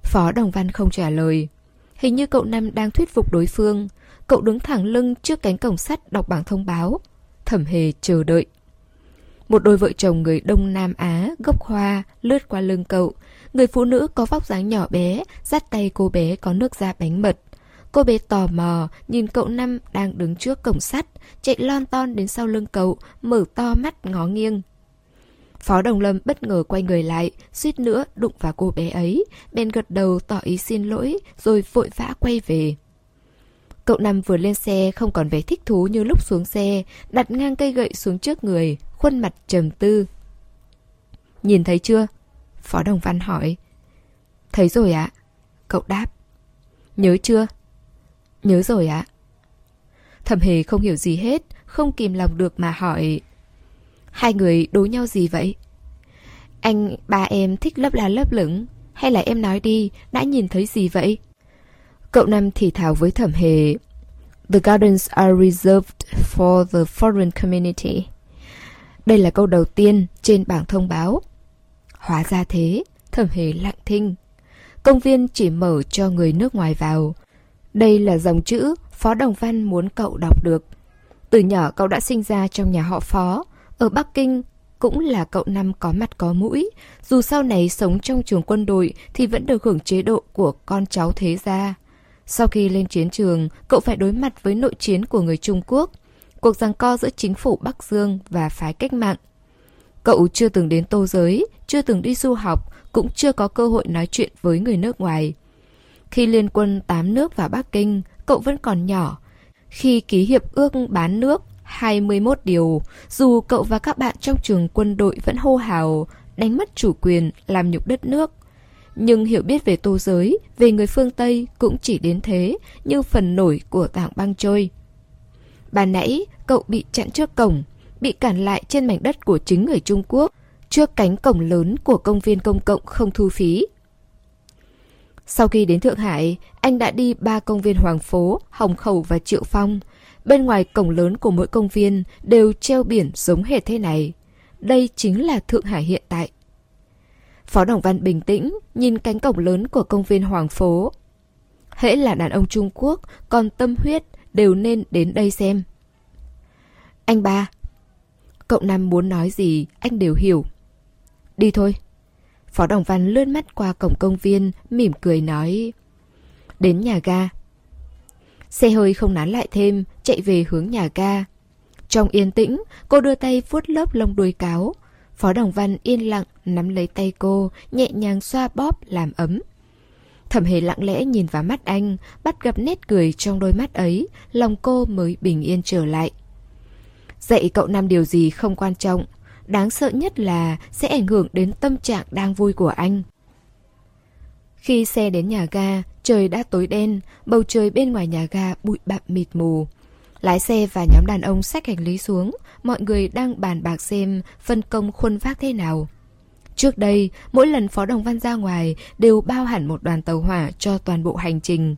Phó Đồng Văn không trả lời. Hình như cậu Năm đang thuyết phục đối phương. Cậu đứng thẳng lưng trước cánh cổng sắt đọc bảng thông báo. Thẩm hề chờ đợi. Một đôi vợ chồng người Đông Nam Á, gốc hoa, lướt qua lưng cậu. Người phụ nữ có vóc dáng nhỏ bé, dắt tay cô bé có nước da bánh mật. Cô bé tò mò, nhìn cậu Năm đang đứng trước cổng sắt, chạy lon ton đến sau lưng cậu, mở to mắt ngó nghiêng. Phó Đồng Lâm bất ngờ quay người lại, suýt nữa đụng vào cô bé ấy, bên gật đầu tỏ ý xin lỗi, rồi vội vã quay về. Cậu Năm vừa lên xe không còn vẻ thích thú như lúc xuống xe, đặt ngang cây gậy xuống trước người, khuôn mặt trầm tư. Nhìn thấy chưa? Phó Đồng Văn hỏi. Thấy rồi ạ. Cậu đáp. Nhớ chưa? Nhớ rồi ạ. Thẩm hề không hiểu gì hết, không kìm lòng được mà hỏi. Hai người đối nhau gì vậy? Anh, ba em thích lấp lá lấp lửng, hay là em nói đi, đã nhìn thấy gì vậy? Cậu Năm thì thào với thẩm hề. The gardens are reserved for the foreign community. Đây là câu đầu tiên trên bảng thông báo. Hóa ra thế, thẩm hề lặng thinh. Công viên chỉ mở cho người nước ngoài vào. Đây là dòng chữ Phó Đồng Văn muốn cậu đọc được. Từ nhỏ cậu đã sinh ra trong nhà họ Phó. Ở Bắc Kinh cũng là cậu năm có mặt có mũi. Dù sau này sống trong trường quân đội thì vẫn được hưởng chế độ của con cháu thế gia. Sau khi lên chiến trường, cậu phải đối mặt với nội chiến của người Trung Quốc, cuộc giằng co giữa chính phủ Bắc Dương và phái cách mạng. Cậu chưa từng đến tô giới, chưa từng đi du học, cũng chưa có cơ hội nói chuyện với người nước ngoài. Khi liên quân tám nước vào Bắc Kinh, cậu vẫn còn nhỏ. Khi ký hiệp ước bán nước 21 điều, dù cậu và các bạn trong trường quân đội vẫn hô hào đánh mất chủ quyền, làm nhục đất nước. Nhưng hiểu biết về tô giới, về người phương Tây cũng chỉ đến thế, như phần nổi của tảng băng trôi. Bà nãy, cậu bị chặn trước cổng, bị cản lại trên mảnh đất của chính người Trung Quốc, trước cánh cổng lớn của công viên công cộng không thu phí. Sau khi đến Thượng Hải, anh đã đi ba công viên Hoàng Phố, Hồng Khẩu và Triệu Phong. Bên ngoài cổng lớn của mỗi công viên đều treo biển giống hệt thế này. Đây chính là Thượng Hải hiện tại. Phó Đồng Văn bình tĩnh, nhìn cánh cổng lớn của công viên Hoàng Phố. Hễ là đàn ông Trung Quốc, còn tâm huyết, đều nên đến đây xem. Anh ba. Cậu Năm muốn nói gì, anh đều hiểu. Đi thôi. Phó Đồng Văn lướt mắt qua cổng công viên, mỉm cười nói. Đến nhà ga. Xe hơi không nán lại thêm, chạy về hướng nhà ga. Trong yên tĩnh, cô đưa tay vuốt lớp lông đuôi cáo. Phó Đồng Văn yên lặng nắm lấy tay cô, nhẹ nhàng xoa bóp làm ấm. Thẩm hề lặng lẽ nhìn vào mắt anh, bắt gặp nét cười trong đôi mắt ấy, lòng cô mới bình yên trở lại. Dạy cậu năm điều gì không quan trọng, đáng sợ nhất là sẽ ảnh hưởng đến tâm trạng đang vui của anh. Khi xe đến nhà ga, trời đã tối đen, bầu trời bên ngoài nhà ga bụi bặm mịt mù. Lái xe và nhóm đàn ông xách hành lý xuống, mọi người đang bàn bạc xem phân công khuôn vác thế nào. Trước đây, mỗi lần Phó Đồng Văn ra ngoài đều bao hẳn một đoàn tàu hỏa cho toàn bộ hành trình.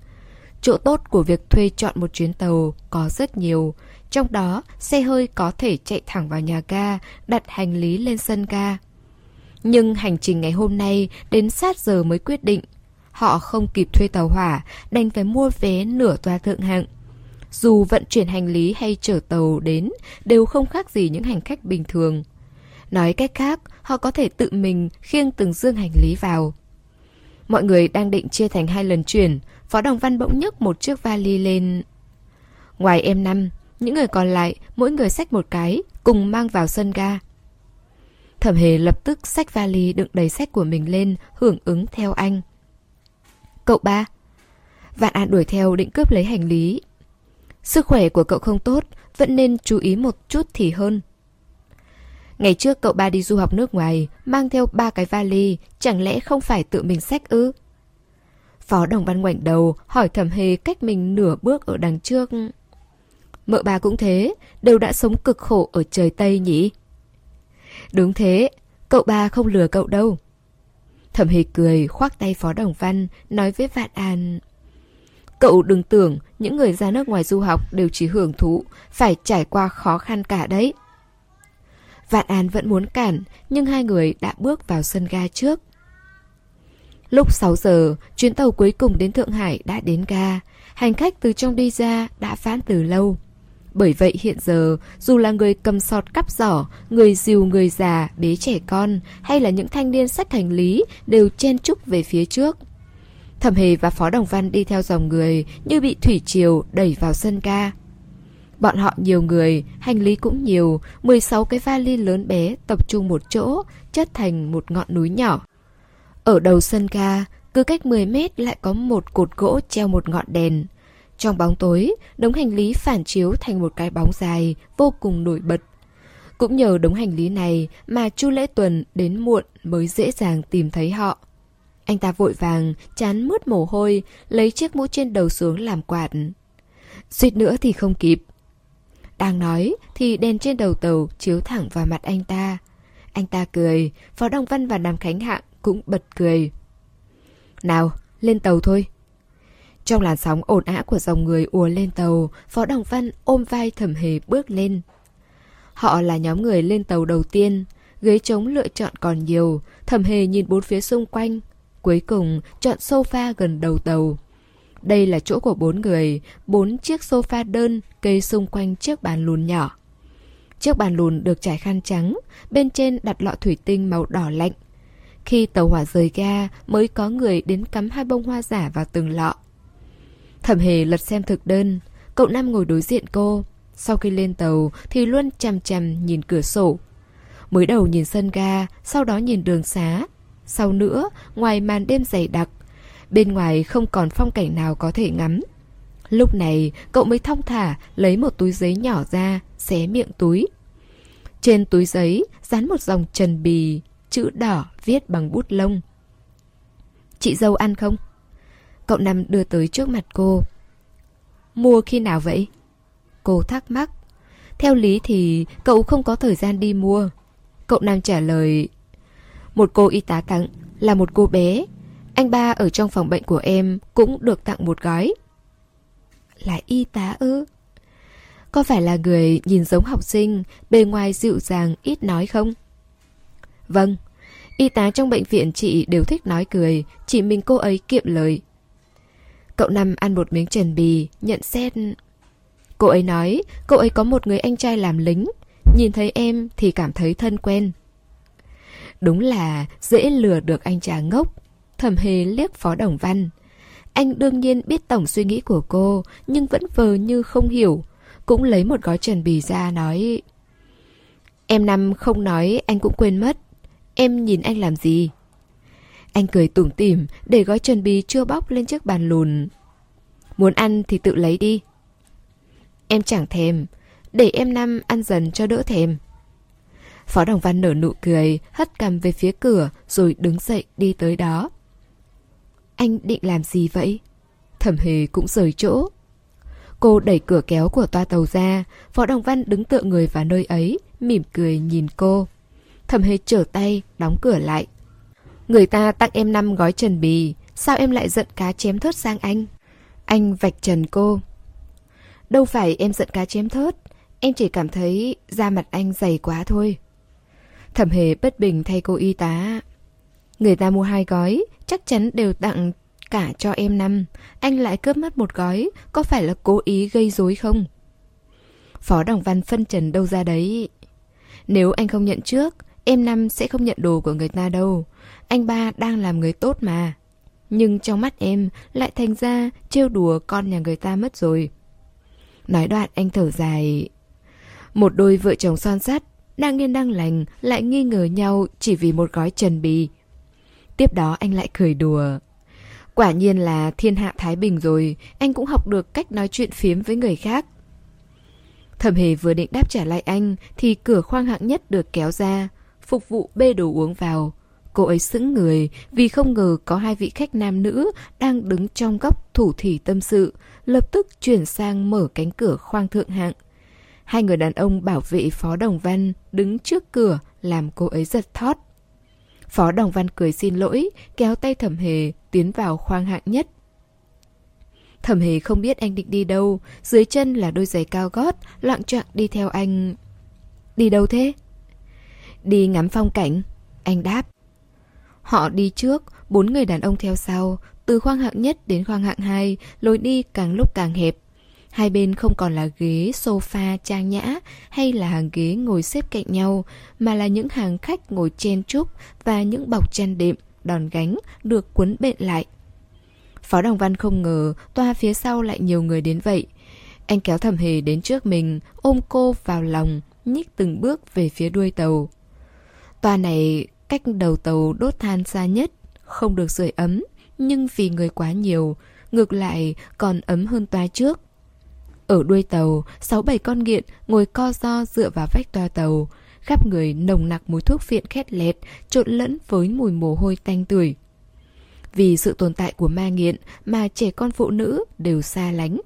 Chỗ tốt của việc thuê chọn một chuyến tàu có rất nhiều, trong đó xe hơi có thể chạy thẳng vào nhà ga, đặt hành lý lên sân ga. Nhưng hành trình ngày hôm nay đến sát giờ mới quyết định. Họ không kịp thuê tàu hỏa, đành phải mua vé nửa toa thượng hạng. Dù vận chuyển hành lý hay chở tàu đến đều không khác gì những hành khách bình thường. Nói cách khác, họ có thể tự mình khiêng từng dương hành lý vào. Mọi người đang định chia thành hai lần chuyển, Phó Đồng Văn bỗng nhấc một chiếc vali lên. Ngoài em năm, những người còn lại mỗi người xách một cái, cùng mang vào sân ga. Thẩm hề lập tức xách vali đựng đầy sách của mình lên, hưởng ứng theo anh. Cậu ba. Vạn An đuổi theo định cướp lấy hành lý. Sức khỏe của cậu không tốt, vẫn nên chú ý một chút thì hơn. Ngày trước cậu ba đi du học nước ngoài, mang theo ba cái vali, chẳng lẽ không phải tự mình xách ư? Phó Đồng Văn ngoảnh đầu, hỏi thẩm hề cách mình nửa bước ở đằng trước. Mợ bà cũng thế, đều đã sống cực khổ ở trời Tây nhỉ? Đúng thế, cậu ba không lừa cậu đâu. Thẩm hề cười, khoác tay Phó Đồng Văn, nói với Vạn An. Cậu đừng tưởng những người ra nước ngoài du học đều chỉ hưởng thụ, phải trải qua khó khăn cả đấy. Vạn An vẫn muốn cản, nhưng hai người đã bước vào sân ga trước. Lúc 6 giờ, chuyến tàu cuối cùng đến Thượng Hải đã đến ga. Hành khách từ trong đi ra đã phán từ lâu. Bởi vậy hiện giờ, dù là người cầm sọt cắp giỏ, người dìu người già, bế trẻ con, hay là những thanh niên sách hành lý, đều chen chúc về phía trước. Thẩm Hề và Phó Đồng Văn đi theo dòng người như bị thủy triều đẩy vào sân ga. Bọn họ nhiều người, hành lý cũng nhiều, 16 cái vali lớn bé tập trung một chỗ, chất thành một ngọn núi nhỏ. Ở đầu sân ga, cứ cách 10 mét lại có một cột gỗ treo một ngọn đèn. Trong bóng tối, đống hành lý phản chiếu thành một cái bóng dài, vô cùng nổi bật. Cũng nhờ đống hành lý này mà Chu Lễ Tuần đến muộn mới dễ dàng tìm thấy họ. Anh ta vội vàng, chán mướt mồ hôi, lấy chiếc mũ trên đầu xuống làm quạt. Suýt nữa thì không kịp. Đang nói thì đèn trên đầu tàu chiếu thẳng vào mặt anh ta. Anh ta cười, Phó Đồng Văn và Nam Khánh Hạng cũng bật cười. Nào, lên tàu thôi. Trong làn sóng ồn ã của dòng người ùa lên tàu, Phó Đồng Văn ôm vai thẩm hề bước lên. Họ là nhóm người lên tàu đầu tiên, ghế trống lựa chọn còn nhiều, thẩm hề nhìn bốn phía xung quanh. Cuối cùng, chọn sofa gần đầu tàu. Đây là chỗ của bốn người, bốn chiếc sofa đơn kê xung quanh chiếc bàn lùn nhỏ. Chiếc bàn lùn được trải khăn trắng, bên trên đặt lọ thủy tinh màu đỏ lạnh. Khi tàu hỏa rời ga mới có người đến cắm hai bông hoa giả vào từng lọ. Thẩm hề lật xem thực đơn, cậu Nam ngồi đối diện cô. Sau khi lên tàu thì luôn chằm chằm nhìn cửa sổ. Mới đầu nhìn sân ga, sau đó nhìn đường xá. Sau nữa, ngoài màn đêm dày đặc, bên ngoài không còn phong cảnh nào có thể ngắm. Lúc này, cậu mới thong thả lấy một túi giấy nhỏ ra, xé miệng túi. Trên túi giấy dán một dòng trần bì, chữ đỏ viết bằng bút lông. Chị dâu ăn không? Cậu Năm đưa tới trước mặt cô. Mua khi nào vậy? Cô thắc mắc. Theo lý thì cậu không có thời gian đi mua. Cậu Nam trả lời. Một cô y tá tặng là một cô bé. Anh ba ở trong phòng bệnh của em cũng được tặng một gói. Là y tá ư? Có phải là người nhìn giống học sinh, bề ngoài dịu dàng, ít nói không? Vâng, y tá trong bệnh viện chị đều thích nói cười, chỉ mình cô ấy kiệm lời. Cậu Năm ăn một miếng trần bì, nhận xét. Cô ấy nói, cậu ấy có một người anh trai làm lính, nhìn thấy em thì cảm thấy thân quen. Đúng là dễ lừa được anh chàng ngốc. Thẩm hề liếc phó đồng văn. Anh đương nhiên biết tổng suy nghĩ của cô, nhưng vẫn vờ như không hiểu. Cũng lấy một gói trần bì ra nói... Em Năm không nói anh cũng quên mất. Em nhìn anh làm gì? Anh cười tủm tỉm để gói chân bì chưa bóc lên chiếc bàn lùn. Muốn ăn thì tự lấy đi. Em chẳng thèm, để em Năm ăn dần cho đỡ thèm. Phó Đồng Văn nở nụ cười, hất cằm về phía cửa rồi đứng dậy đi tới đó. Anh định làm gì vậy? Thẩm hề cũng rời chỗ. Cô đẩy cửa kéo của toa tàu ra, Phó Đồng Văn đứng tựa người vào nơi ấy, mỉm cười nhìn cô. Thẩm hề trở tay, đóng cửa lại. Người ta tặng em năm gói trần bì, sao em lại giận cá chém thớt sang anh? Anh vạch trần cô. Đâu phải em giận cá chém thớt, em chỉ cảm thấy da mặt anh dày quá thôi. Thẩm hề bất bình thay cô y tá. Người ta mua hai gói, chắc chắn đều tặng cả cho em năm. Anh lại cướp mất một gói, có phải là cố ý gây rối không? Phó Đồng Văn phân trần đâu ra đấy. Nếu anh không nhận trước, em năm sẽ không nhận đồ của người ta đâu. Anh ba đang làm người tốt mà. Nhưng trong mắt em lại thành ra trêu đùa con nhà người ta mất rồi. Nói đoạn anh thở dài. Một đôi vợ chồng son sắt, đang yên đang lành, lại nghi ngờ nhau chỉ vì một gói trần bì. Tiếp đó anh lại cười đùa. Quả nhiên là thiên hạ Thái Bình rồi, anh cũng học được cách nói chuyện phiếm với người khác. Thẩm hề vừa định đáp trả lại anh thì cửa khoang hạng nhất được kéo ra, phục vụ bê đồ uống vào. Cô ấy sững người vì không ngờ có hai vị khách nam nữ đang đứng trong góc thủ thỉ tâm sự, lập tức chuyển sang mở cánh cửa khoang thượng hạng. Hai người đàn ông bảo vệ Phó Đồng Văn đứng trước cửa làm cô ấy giật thót. Phó Đồng Văn cười xin lỗi, kéo tay Thẩm Hề tiến vào khoang hạng nhất. Thẩm Hề không biết anh định đi đâu, dưới chân là đôi giày cao gót, loạn trọng đi theo anh. Đi đâu thế? Đi ngắm phong cảnh, anh đáp. Họ đi trước, bốn người đàn ông theo sau, từ khoang hạng nhất đến khoang hạng hai, lối đi càng lúc càng hẹp. Hai bên không còn là ghế sofa trang nhã hay là hàng ghế ngồi xếp cạnh nhau, mà là những hàng khách ngồi chen chúc và những bọc chăn đệm, đòn gánh được cuốn bện lại. Phó Đồng Văn không ngờ toa phía sau lại nhiều người đến vậy. Anh kéo thẩm hề đến trước mình, ôm cô vào lòng, nhích từng bước về phía đuôi tàu. Toa này cách đầu tàu đốt than xa nhất, không được sưởi ấm, nhưng vì người quá nhiều, ngược lại còn ấm hơn toa trước. Ở đuôi tàu, sáu bảy con nghiện ngồi co do dựa vào vách toa tàu, khắp người nồng nặc mùi thuốc phiện khét lẹt, trộn lẫn với mùi mồ hôi tanh tưởi. Vì sự tồn tại của ma nghiện mà trẻ con phụ nữ đều xa lánh.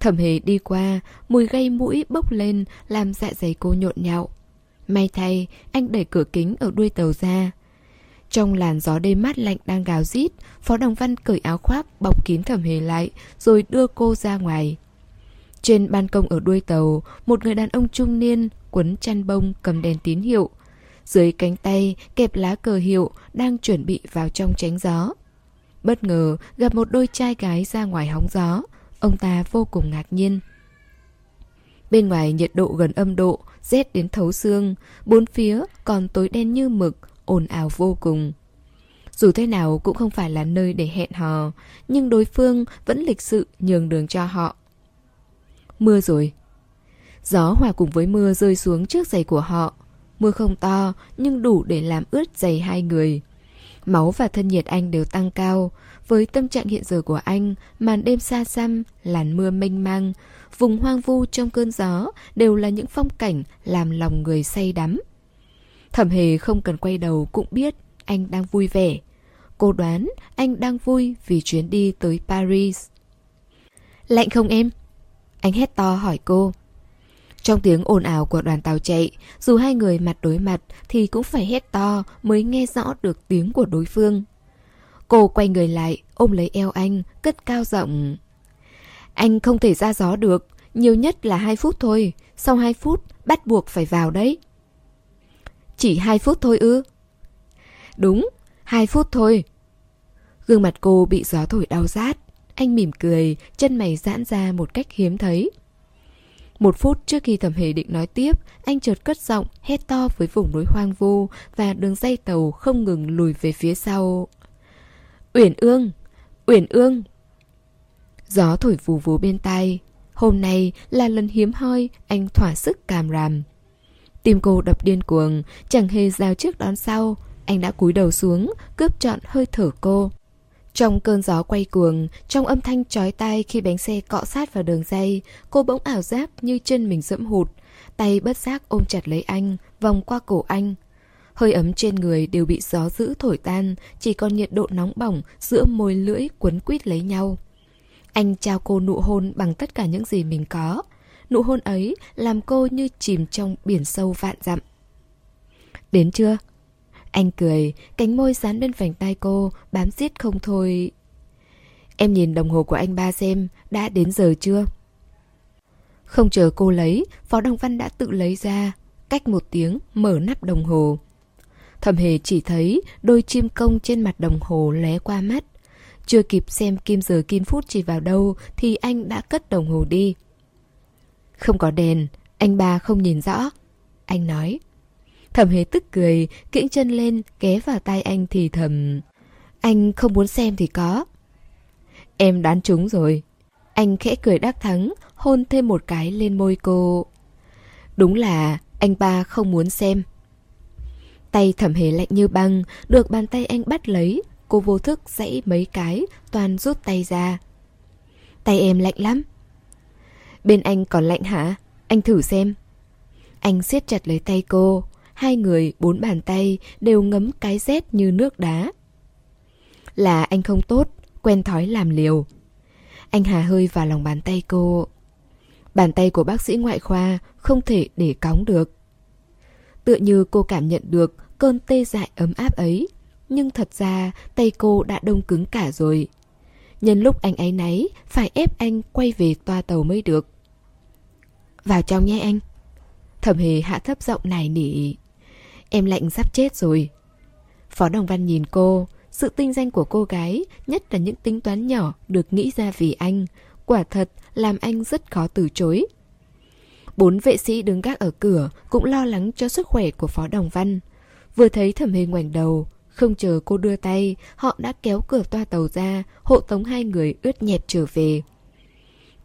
Thẩm hề đi qua, mùi gây mũi bốc lên làm dạ dày cô nhộn nhạo. May thay, anh đẩy cửa kính ở đuôi tàu ra. Trong làn gió đêm mát lạnh đang gào rít, Phó Đồng Văn cởi áo khoác bọc kín thẩm hề lại rồi đưa cô ra ngoài. Trên ban công ở đuôi tàu, một người đàn ông trung niên quấn chăn bông cầm đèn tín hiệu. Dưới cánh tay kẹp lá cờ hiệu đang chuẩn bị vào trong tránh gió. Bất ngờ gặp một đôi trai gái ra ngoài hóng gió. Ông ta vô cùng ngạc nhiên. Bên ngoài nhiệt độ gần âm độ, rét đến thấu xương, bốn phía còn tối đen như mực, ồn ào vô cùng. Dù thế nào cũng không phải là nơi để hẹn hò, nhưng đối phương vẫn lịch sự nhường đường cho họ. Mưa rồi. Gió hòa cùng với mưa rơi xuống trước giày của họ. Mưa không to, nhưng đủ để làm ướt giày hai người. Máu và thân nhiệt anh đều tăng cao. Với tâm trạng hiện giờ của anh, màn đêm xa xăm, làn mưa mênh mang, vùng hoang vu trong cơn gió đều là những phong cảnh làm lòng người say đắm. Thẩm hề không cần quay đầu cũng biết anh đang vui vẻ. Cô đoán anh đang vui vì chuyến đi tới Paris. Lạnh không em? Anh hét to hỏi cô. Trong tiếng ồn ào của đoàn tàu chạy, dù hai người mặt đối mặt thì cũng phải hét to mới nghe rõ được tiếng của đối phương. Cô quay người lại, ôm lấy eo anh, cất cao giọng. Anh không thể ra gió được, nhiều nhất là 2 phút thôi, sau 2 phút bắt buộc phải vào đấy. Chỉ 2 phút thôi ư? Đúng, 2 phút thôi. Gương mặt cô bị gió thổi đau rát, anh mỉm cười, chân mày giãn ra một cách hiếm thấy. Một phút trước khi thẩm hề định nói tiếp, anh chợt cất giọng, hét to với vùng núi hoang vu và đường dây tàu không ngừng lùi về phía sau. Uyển ương! Uyển ương! Gió thổi vù vù bên tai. Hôm nay là lần hiếm hoi anh thỏa sức càm ràm. Tim cô đập điên cuồng, chẳng hề giao trước đón sau. Anh đã cúi đầu xuống, cướp trọn hơi thở cô. Trong cơn gió quay cuồng, trong âm thanh chói tai khi bánh xe cọ sát vào đường dây, cô bỗng ảo giác như chân mình dẫm hụt. Tay bất giác ôm chặt lấy anh, vòng qua cổ anh. Hơi ấm trên người đều bị gió giữ thổi tan, chỉ còn nhiệt độ nóng bỏng giữa môi lưỡi quấn quýt lấy nhau. Anh trao cô nụ hôn bằng tất cả những gì mình có. Nụ hôn ấy làm cô như chìm trong biển sâu vạn dặm. Đến chưa? Anh cười, cánh môi dán bên vành tay cô, bám giết không thôi. Em nhìn đồng hồ của anh ba xem, đã đến giờ chưa? Không chờ cô lấy, Phó Đồng Văn đã tự lấy ra, cách một tiếng mở nắp đồng hồ. Thẩm hề chỉ thấy đôi chim công trên mặt đồng hồ lé qua mắt. Chưa kịp xem kim giờ kim phút chỉ vào đâu thì anh đã cất đồng hồ đi. Không có đèn, anh ba không nhìn rõ. Anh nói. Thẩm hề tức cười, kiễng chân lên, ghé vào tay anh thì thầm. Anh không muốn xem thì có. Em đoán trúng rồi. Anh khẽ cười đắc thắng, hôn thêm một cái lên môi cô. Đúng là anh ba không muốn xem. Tay thẩm hề lạnh như băng, được bàn tay anh bắt lấy, cô vô thức dãy mấy cái, toàn rút tay ra. Tay em lạnh lắm. Bên anh còn lạnh hả? Anh thử xem. Anh siết chặt lấy tay cô, hai người bốn bàn tay đều ngấm cái rét như nước đá. Là anh không tốt, quen thói làm liều. Anh hà hơi vào lòng bàn tay cô. Bàn tay của bác sĩ ngoại khoa không thể để cóng được. Tựa như cô cảm nhận được cơn tê dại ấm áp ấy. Nhưng thật ra tay cô đã đông cứng cả rồi. Nhân lúc anh ấy náy, phải ép anh quay về toa tàu mới được. Vào trong nhé anh. Thẩm hề hạ thấp giọng này nỉ. Em lạnh sắp chết rồi. Phó Đồng Văn nhìn cô, sự tinh danh của cô gái, nhất là những tính toán nhỏ được nghĩ ra vì anh, quả thật làm anh rất khó từ chối. Bốn vệ sĩ đứng gác ở cửa cũng lo lắng cho sức khỏe của Phó Đồng Văn. Vừa thấy thẩm hề ngoảnh đầu, không chờ cô đưa tay, họ đã kéo cửa toa tàu ra, hộ tống hai người ướt nhẹp trở về.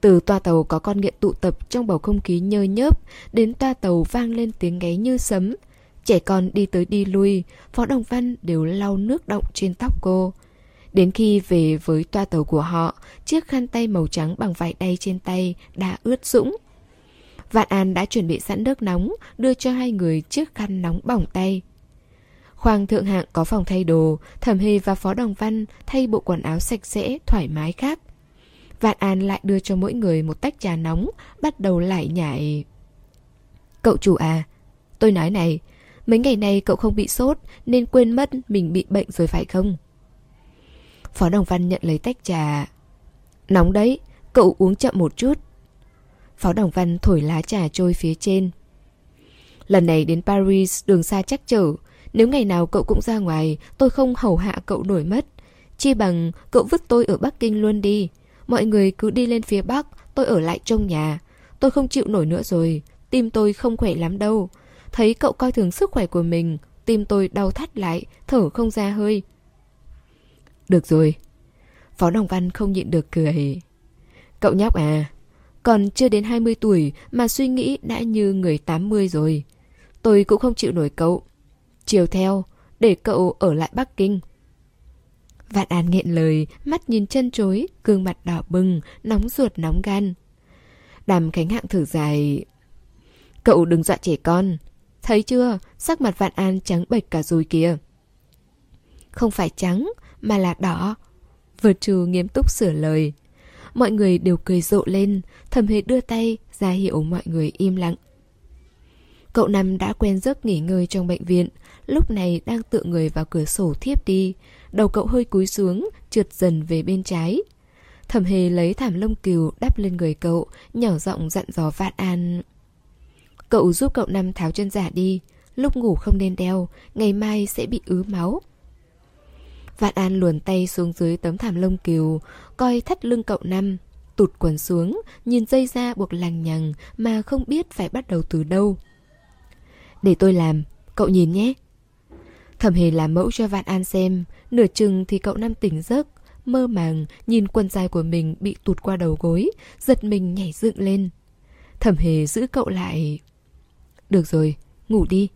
Từ toa tàu có con nghiện tụ tập trong bầu không khí nhơ nhớp, đến toa tàu vang lên tiếng gáy như sấm, Trẻ con đi tới đi lui, Phó Đồng Văn đều lau nước động trên tóc cô. Đến khi về với toa tàu của họ, chiếc khăn tay màu trắng bằng vải đay trên tay đã ướt sũng. Vạn An đã chuẩn bị sẵn nước nóng, đưa cho hai người chiếc khăn nóng bỏng tay. Khoang thượng hạng có phòng thay đồ, Thẩm Hề và Phó Đồng Văn thay bộ quần áo sạch sẽ, thoải mái khác. Vạn An lại đưa cho mỗi người một tách trà nóng, bắt đầu lại nhảy. Cậu chủ à, tôi nói này, Mấy ngày nay cậu không bị sốt nên quên mất mình bị bệnh rồi phải không? Phó Đồng Văn nhận lấy tách trà. Nóng đấy, cậu uống chậm một chút. Phó Đồng Văn thổi lá trà trôi phía trên. Lần này đến Paris đường xa chắc trở. Nếu ngày nào cậu cũng ra ngoài, tôi không hầu hạ cậu nổi mất. Chi bằng cậu vứt tôi ở Bắc Kinh luôn đi. Mọi người cứ đi lên phía Bắc, tôi ở lại trong nhà. Tôi không chịu nổi nữa rồi, tim tôi không khỏe lắm đâu. Thấy cậu coi thường sức khỏe của mình, tim tôi đau thắt lại, thở không ra hơi. Được rồi. Phó Đồng Văn không nhịn được cười. Cậu nhóc à, còn chưa đến 20 tuổi mà suy nghĩ đã như người 80 rồi. Tôi cũng không chịu nổi cậu. Chiều theo, để cậu ở lại Bắc Kinh. Vạn An nghẹn lời, mắt nhìn chân chối, gương mặt đỏ bừng, nóng ruột nóng gan. Đàm Khánh Hạng thử dài. Cậu đừng dọa trẻ con. Thấy chưa, sắc mặt Vạn An trắng bệch cả rồi kìa. Không phải trắng, mà là đỏ. Vượt trù nghiêm túc sửa lời. Mọi người đều cười rộ lên, thầm hề đưa tay ra hiệu mọi người im lặng. Cậu Năm đã quen giấc nghỉ ngơi trong bệnh viện, lúc này đang tựa người vào cửa sổ thiếp đi. Đầu cậu hơi cúi xuống, trượt dần về bên trái. Thẩm hề lấy thảm lông cừu đắp lên người cậu, nhỏ giọng dặn dò Vạn An. Cậu giúp cậu Năm tháo chân giả đi, lúc ngủ không nên đeo, ngày mai sẽ bị ứ máu. Vạn An luồn tay xuống dưới tấm thảm lông cừu, coi thắt lưng cậu Năm, tụt quần xuống, nhìn dây ra buộc lằng nhằng mà không biết phải bắt đầu từ đâu. Để tôi làm, cậu nhìn nhé. Thẩm hề làm mẫu cho Vạn An xem, nửa chừng thì cậu Nam tỉnh giấc, mơ màng nhìn quần dài của mình bị tụt qua đầu gối, giật mình nhảy dựng lên. Thẩm hề giữ cậu lại. Được rồi, ngủ đi.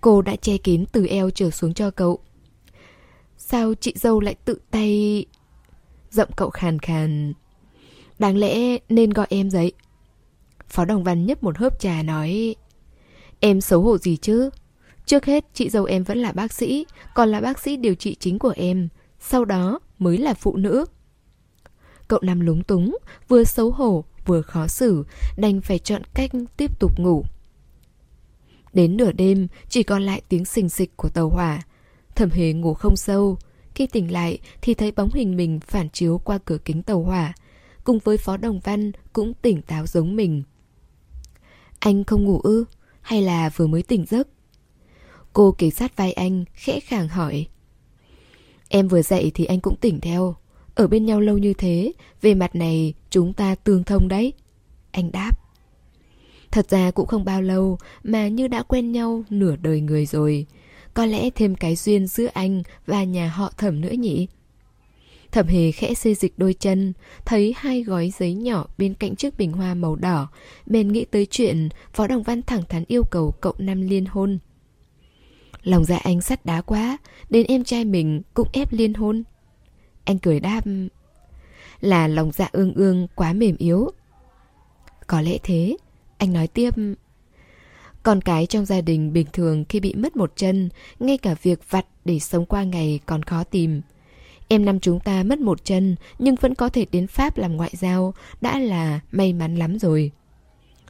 Cô đã che kín từ eo trở xuống cho cậu. Sao chị dâu lại tự tay... Giọng cậu khàn khàn. Đáng lẽ nên gọi em dậy. Phó Đồng Văn nhấp một hớp trà nói... Em xấu hổ gì chứ? Trước hết, chị dâu em vẫn là bác sĩ, còn là bác sĩ điều trị chính của em. Sau đó mới là phụ nữ. Cậu nằm lúng túng, vừa xấu hổ, vừa khó xử, đành phải chọn cách tiếp tục ngủ. Đến nửa đêm, chỉ còn lại tiếng xình xịch của tàu hỏa. Thẩm hề ngủ không sâu. Khi tỉnh lại thì thấy bóng hình mình phản chiếu qua cửa kính tàu hỏa. Cùng với Phó Đồng Văn cũng tỉnh táo giống mình. Anh không ngủ ư? Hay là vừa mới tỉnh giấc? Cô kề sát vai anh, khẽ khàng hỏi. Em vừa dậy thì anh cũng tỉnh theo. Ở bên nhau lâu như thế, về mặt này chúng ta tương thông đấy. Anh đáp. Thật ra cũng không bao lâu mà như đã quen nhau nửa đời người rồi. Có lẽ thêm cái duyên giữa anh và nhà họ thẩm nữa nhỉ? Thẩm hề khẽ xê dịch đôi chân, thấy hai gói giấy nhỏ bên cạnh chiếc bình hoa màu đỏ, bèn nghĩ tới chuyện Phó Đồng Văn thẳng thắn yêu cầu cậu năm liên hôn. Lòng dạ anh sắt đá quá, đến em trai mình cũng ép liên hôn. Anh cười đáp Là lòng dạ ương ương quá mềm yếu. Có lẽ thế. Anh nói tiếp Con cái trong gia đình bình thường khi bị mất một chân Ngay cả việc vặt để sống qua ngày còn khó tìm. Em năm chúng ta mất một chân Nhưng vẫn có thể đến Pháp làm ngoại giao Đã là may mắn lắm rồi.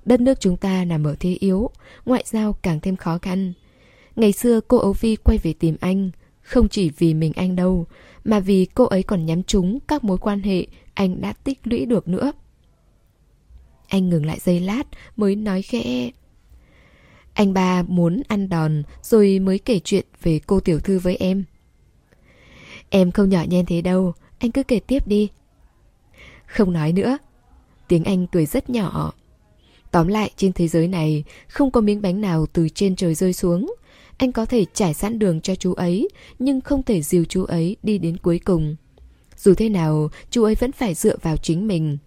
Đất nước chúng ta nằm ở thế yếu Ngoại giao càng thêm khó khăn. Ngày xưa cô ấu Vi quay về tìm anh, Không chỉ vì mình anh đâu, Mà vì cô ấy còn nhắm trúng các mối quan hệ Anh đã tích lũy được nữa. Anh ngừng lại giây lát Mới nói khẽ. Anh ba muốn ăn đòn Rồi mới kể chuyện về cô tiểu thư với em. Em không nhỏ nhen thế đâu, Anh cứ kể tiếp đi. Không nói nữa, Tiếng anh cười rất nhỏ. Tóm lại trên thế giới này, Không có miếng bánh nào từ trên trời rơi xuống anh có thể trải sẵn đường cho chú ấy, nhưng không thể dìu chú ấy đi đến cuối cùng. Dù thế nào, chú ấy vẫn phải dựa vào chính mình.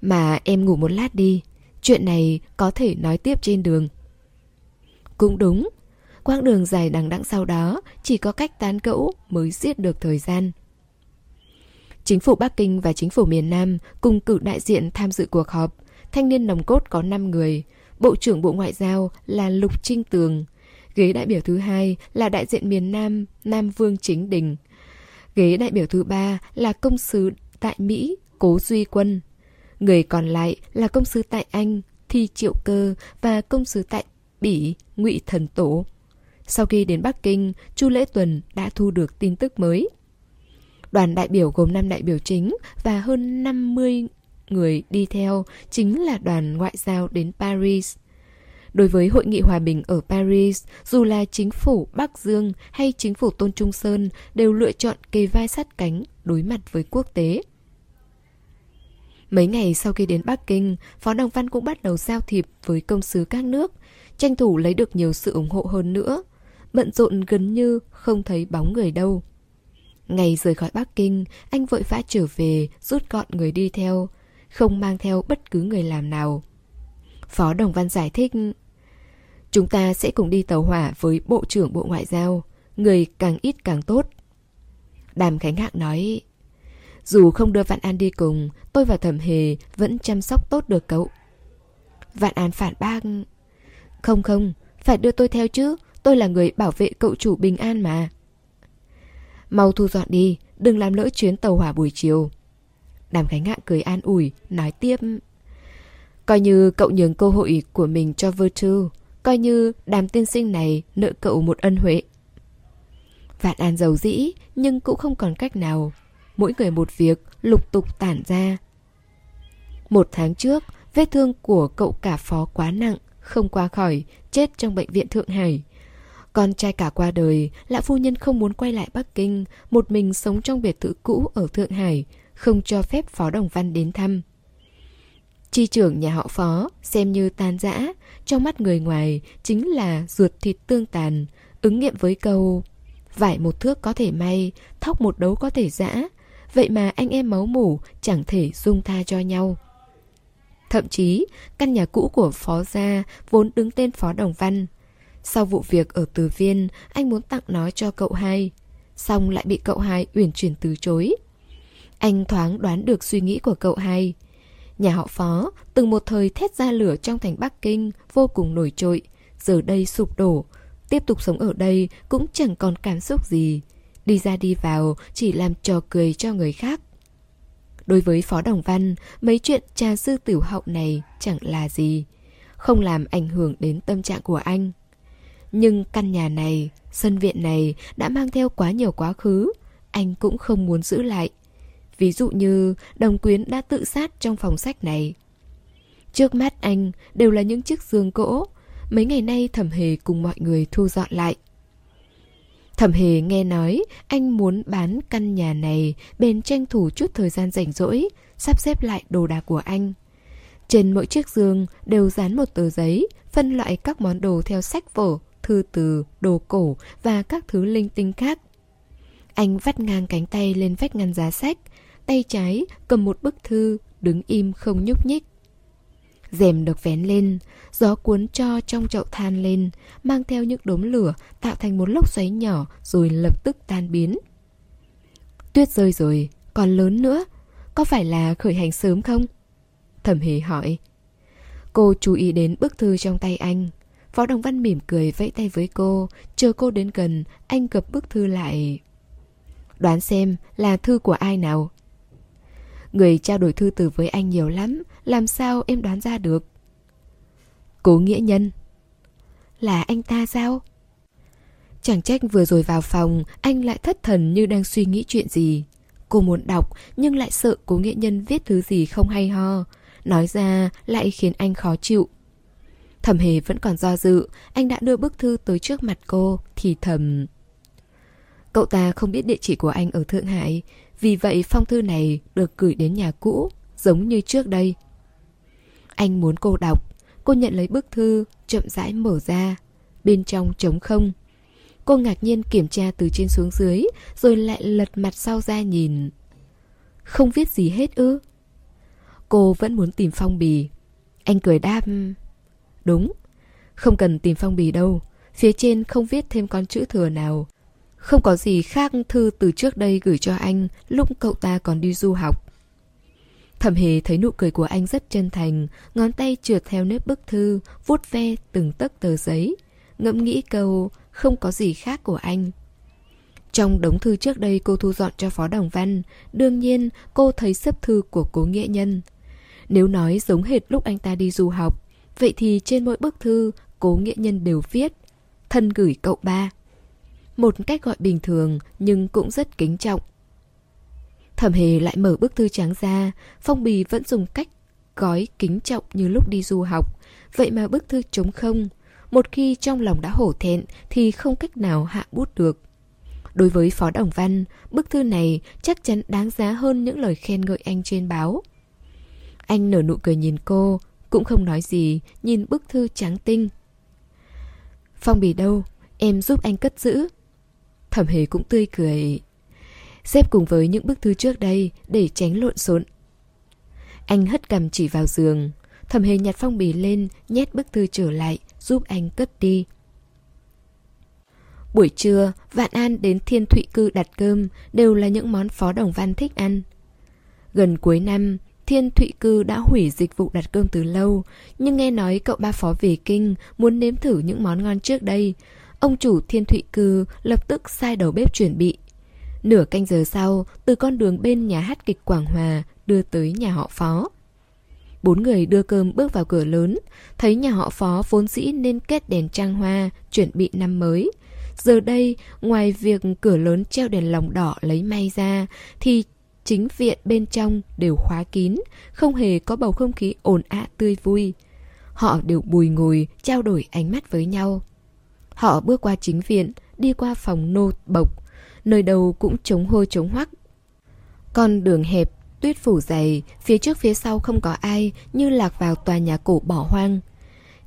Mà em ngủ một lát đi, chuyện này có thể nói tiếp trên đường. Cũng đúng, quãng đường dài đằng đẵng sau đó chỉ có cách tán gẫu mới giết được thời gian. Chính phủ Bắc Kinh và chính phủ miền Nam cùng cử đại diện tham dự cuộc họp. Thanh niên nòng cốt có 5 người. Bộ trưởng Bộ Ngoại giao là Lục Trinh Tường, Ghế đại biểu thứ hai là đại diện miền Nam, Nam Vương Chính Đình. Ghế đại biểu thứ ba là công sứ tại Mỹ, Cố Duy Quân. Người còn lại là công sứ tại Anh, Thi Triệu Cơ và công sứ tại Bỉ, Ngụy Thần Tổ. Sau khi đến Bắc Kinh, Chu Lễ Tuần đã thu được tin tức mới. Đoàn đại biểu gồm 5 đại biểu chính và hơn 50 người đi theo chính là đoàn ngoại giao đến Paris. Đối với Hội nghị Hòa bình ở Paris, dù là chính phủ Bắc Dương hay chính phủ Tôn Trung Sơn đều lựa chọn kề vai sát cánh đối mặt với quốc tế. Mấy ngày sau khi đến Bắc Kinh, Phó Đồng Văn cũng bắt đầu giao thiệp với công sứ các nước, tranh thủ lấy được nhiều sự ủng hộ hơn nữa. Bận rộn gần như không thấy bóng người đâu. Ngày rời khỏi Bắc Kinh, anh vội vã trở về, rút gọn người đi theo, không mang theo bất cứ người làm nào. Phó Đồng Văn giải thích, Chúng ta sẽ cùng đi tàu hỏa với Bộ trưởng Bộ Ngoại giao, Người càng ít càng tốt. Đàm Khánh Hạng nói, Dù không đưa Vạn An đi cùng, Tôi và Thẩm Hề vẫn chăm sóc tốt được cậu. Vạn An phản bác, Không không, Phải đưa tôi theo chứ, Tôi là người bảo vệ cậu chủ bình an mà. Mau thu dọn đi, Đừng làm lỡ chuyến tàu hỏa buổi chiều. Đàm Khánh Hạng cười an ủi, Nói tiếp Coi như cậu nhường cơ hội của mình cho Virtue, Coi như đàm tiên sinh này nợ cậu một ân huệ. Vạn An giàu dĩ Nhưng cũng không còn cách nào. Mỗi người một việc lục tục tản ra. Một tháng trước Vết thương của cậu cả phó quá nặng Không qua khỏi Chết trong bệnh viện Thượng Hải. Con trai cả qua đời lão phu nhân không muốn quay lại Bắc Kinh Một mình sống trong biệt thự cũ ở Thượng Hải Không cho phép Phó Đồng Văn đến thăm. Chi trưởng nhà họ phó xem như tan rã, trong mắt người ngoài chính là ruột thịt tương tàn, ứng nghiệm với câu Vải một thước có thể may, thóc một đấu có thể giã, vậy mà anh em máu mủ chẳng thể dung tha cho nhau. Thậm chí, căn nhà cũ của phó gia vốn đứng tên phó đồng văn. Sau vụ việc ở Từ Viên, anh muốn tặng nó cho cậu hai. Xong lại bị cậu hai uyển chuyển từ chối. Anh thoáng đoán được suy nghĩ của cậu hai. Nhà họ Phó từng một thời thét ra lửa trong thành Bắc Kinh vô cùng nổi trội, giờ đây sụp đổ. Tiếp tục sống ở đây cũng chẳng còn cảm xúc gì. Đi ra đi vào chỉ làm trò cười cho người khác. Đối với Phó Đồng Văn, mấy chuyện trà sư tiểu hậu này chẳng là gì. Không làm ảnh hưởng đến tâm trạng của anh. Nhưng căn nhà này, sân viện này đã mang theo quá nhiều quá khứ. Anh cũng không muốn giữ lại. Ví dụ như đồng quyến đã tự sát trong phòng sách này. Trước mắt anh đều là những chiếc giường gỗ. Mấy ngày nay thẩm hề cùng mọi người thu dọn lại. Thẩm hề nghe nói anh muốn bán căn nhà này bên tranh thủ chút thời gian rảnh rỗi, sắp xếp lại đồ đạc của anh. Trên mỗi chiếc giường đều dán một tờ giấy, phân loại các món đồ theo sách vở, thư từ, đồ cổ và các thứ linh tinh khác. Anh vắt ngang cánh tay lên vách ngăn giá sách, tay trái cầm một bức thư, đứng im không nhúc nhích. Rèm được vén lên, gió cuốn cho trong chậu than lên, mang theo những đốm lửa tạo thành một lốc xoáy nhỏ rồi lập tức tan biến. Tuyết rơi rồi, còn lớn nữa, có phải là khởi hành sớm không? Thẩm hề hỏi. Cô chú ý đến bức thư trong tay anh. Phó Đồng Văn mỉm cười vẫy tay với cô, chờ cô đến gần, anh gập bức thư lại. Đoán xem là thư của ai nào? Người trao đổi thư từ với anh nhiều lắm, Làm sao em đoán ra được? Cố nghĩa nhân. Là anh ta sao? Chẳng trách vừa rồi vào phòng, Anh lại thất thần như đang suy nghĩ chuyện gì. Cô muốn đọc, Nhưng lại sợ cố nghĩa nhân viết thứ gì không hay ho. Nói ra lại khiến anh khó chịu. Thẩm hề vẫn còn do dự, Anh đã đưa bức thư tới trước mặt cô, Thì thầm. Cậu ta không biết địa chỉ của anh ở Thượng Hải vì vậy phong thư này được gửi đến nhà cũ, giống như trước đây. Anh muốn cô đọc, cô nhận lấy bức thư, chậm rãi mở ra. Bên trong trống không. Cô ngạc nhiên kiểm tra từ trên xuống dưới, rồi lại lật mặt sau ra nhìn. Không viết gì hết ư? Cô vẫn muốn tìm phong bì. Anh cười đáp. Đúng, không cần tìm phong bì đâu. Phía trên không viết thêm con chữ thừa nào không có gì khác thư từ trước đây gửi cho anh lúc cậu ta còn đi du học. Thẩm hề thấy nụ cười của anh rất chân thành, ngón tay trượt theo nếp bức thư, vuốt ve từng tấc tờ giấy. Ngẫm nghĩ câu không có gì khác của anh. Trong đống thư trước đây cô thu dọn cho Phó Đồng Văn, đương nhiên cô thấy sấp thư của cố nghĩa nhân. Nếu nói giống hệt lúc anh ta đi du học, vậy thì trên mỗi bức thư cố nghĩa nhân đều viết thân gửi cậu ba. Một cách gọi bình thường nhưng cũng rất kính trọng. Thẩm hề lại mở bức thư trắng ra, phong bì vẫn dùng cách gói kính trọng như lúc đi du học. Vậy mà bức thư trống không. Một khi trong lòng đã hổ thẹn thì không cách nào hạ bút được. Đối với Phó Đồng Văn, bức thư này chắc chắn đáng giá hơn những lời khen ngợi anh trên báo. Anh nở nụ cười nhìn cô, cũng không nói gì, nhìn bức thư trắng tinh. Phong bì đâu, em giúp anh cất giữ. Thẩm hề cũng tươi cười. Xếp cùng với những bức thư trước đây để tránh lộn xộn. Anh hất cầm chỉ vào giường. Thẩm hề nhặt phong bì lên, nhét bức thư trở lại, giúp anh cất đi. Buổi trưa, Vạn An đến Thiên Thụy Cư đặt cơm, đều là những món Phó Đồng Văn thích ăn. Gần cuối năm, Thiên Thụy Cư đã hủy dịch vụ đặt cơm từ lâu, nhưng nghe nói cậu ba phó về kinh muốn nếm thử những món ngon trước đây. Ông chủ Thiên Thụy Cư lập tức sai đầu bếp chuẩn bị. Nửa canh giờ sau, từ con đường bên nhà hát kịch Quảng Hòa đưa tới nhà họ phó. Bốn người đưa cơm bước vào cửa lớn, thấy nhà họ phó vốn dĩ nên kết đèn trang hoa, chuẩn bị năm mới. Giờ đây, ngoài việc cửa lớn treo đèn lồng đỏ lấy may ra, thì chính viện bên trong đều khóa kín, không hề có bầu không khí ồn ào tươi vui. Họ đều bùi ngồi, trao đổi ánh mắt với nhau. Họ bước qua chính viện, đi qua phòng nô bộc, nơi đầu cũng trống hôi trống hoắc. Con đường hẹp, tuyết phủ dày, phía trước phía sau không có ai, như lạc vào tòa nhà cổ bỏ hoang.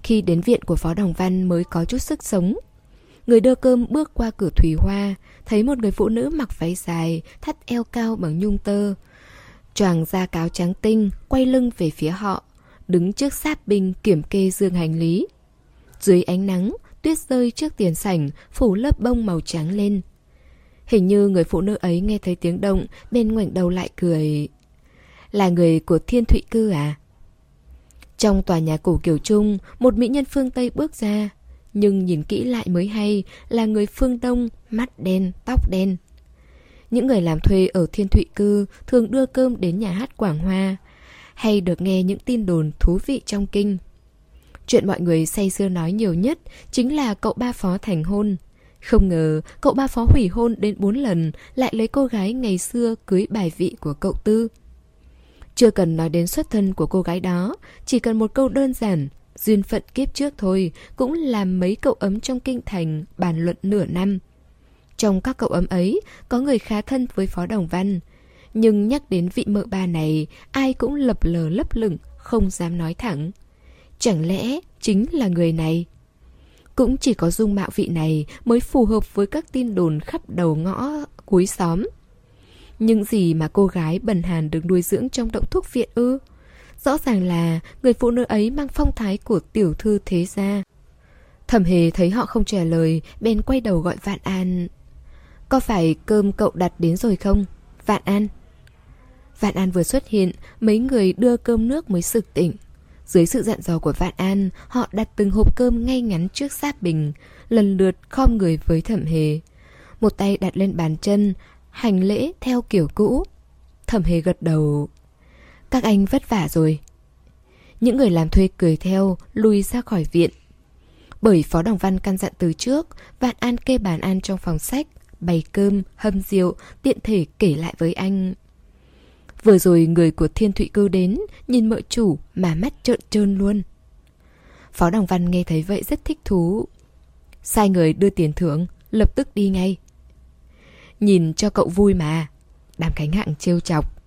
Khi đến viện của Phó Đồng Văn mới có chút sức sống, Người đưa cơm bước qua cửa thủy hoa, thấy một người phụ nữ mặc váy dài, thắt eo cao bằng nhung tơ. Choàng da cáo trắng tinh, quay lưng về phía họ, đứng trước sát binh kiểm kê dương hành lý. Dưới ánh nắng, tuyết rơi trước tiền sảnh, phủ lớp bông màu trắng lên. Hình như người phụ nữ ấy nghe thấy tiếng động, bên ngoảnh đầu lại cười. Là người của thiên thụy cư à? Trong tòa nhà cổ kiểu trung, một mỹ nhân phương Tây bước ra, nhưng nhìn kỹ lại mới hay là người phương Đông, mắt đen, tóc đen. Những người làm thuê ở Thiên Thụy Cư thường đưa cơm đến nhà hát Quảng Hoa, hay được nghe những tin đồn thú vị trong kinh. Chuyện mọi người say sưa nói nhiều nhất chính là cậu ba phó thành hôn. Không ngờ cậu ba phó hủy hôn đến bốn lần lại lấy cô gái ngày xưa cưới bài vị của cậu Tư. Chưa cần nói đến xuất thân của cô gái đó, chỉ cần một câu đơn giản Duyên phận kiếp trước thôi cũng làm mấy cậu ấm trong kinh thành bàn luận nửa năm. Trong các cậu ấm ấy có người khá thân với Phó Đồng Văn. Nhưng nhắc đến vị mợ ba này, ai cũng lập lờ lấp lửng, không dám nói thẳng. Chẳng lẽ chính là người này? Cũng chỉ có dung mạo vị này mới phù hợp với các tin đồn khắp đầu ngõ cuối xóm. Những gì mà cô gái bần hàn được nuôi dưỡng trong động thuốc viện ư? Rõ ràng là người phụ nữ ấy mang phong thái của tiểu thư thế gia. Thẩm hề thấy họ không trả lời, bên quay đầu gọi Vạn An. Có phải cơm cậu đặt đến rồi không? Vạn An. Vạn An vừa xuất hiện, mấy người đưa cơm nước mới sực tỉnh. Dưới sự dặn dò của Vạn An, họ đặt từng hộp cơm ngay ngắn trước sát bình, lần lượt khom người với thẩm hề. Một tay đặt lên bàn chân, hành lễ theo kiểu cũ. Thẩm hề gật đầu. Các anh vất vả rồi. Những người làm thuê cười theo, lùi ra khỏi viện. Bởi Phó Đồng Văn căn dặn từ trước, Vạn An kê bàn ăn trong phòng sách, bày cơm, hâm rượu, tiện thể kể lại với anh. Vừa rồi người của Thiên Thụy Cư đến, nhìn mợ chủ mà mắt trợn trơn luôn. Phó Đồng Văn nghe thấy vậy rất thích thú. Sai người đưa tiền thưởng, lập tức đi ngay. Nhìn cho cậu vui mà. Đàm cánh Hạng trêu chọc.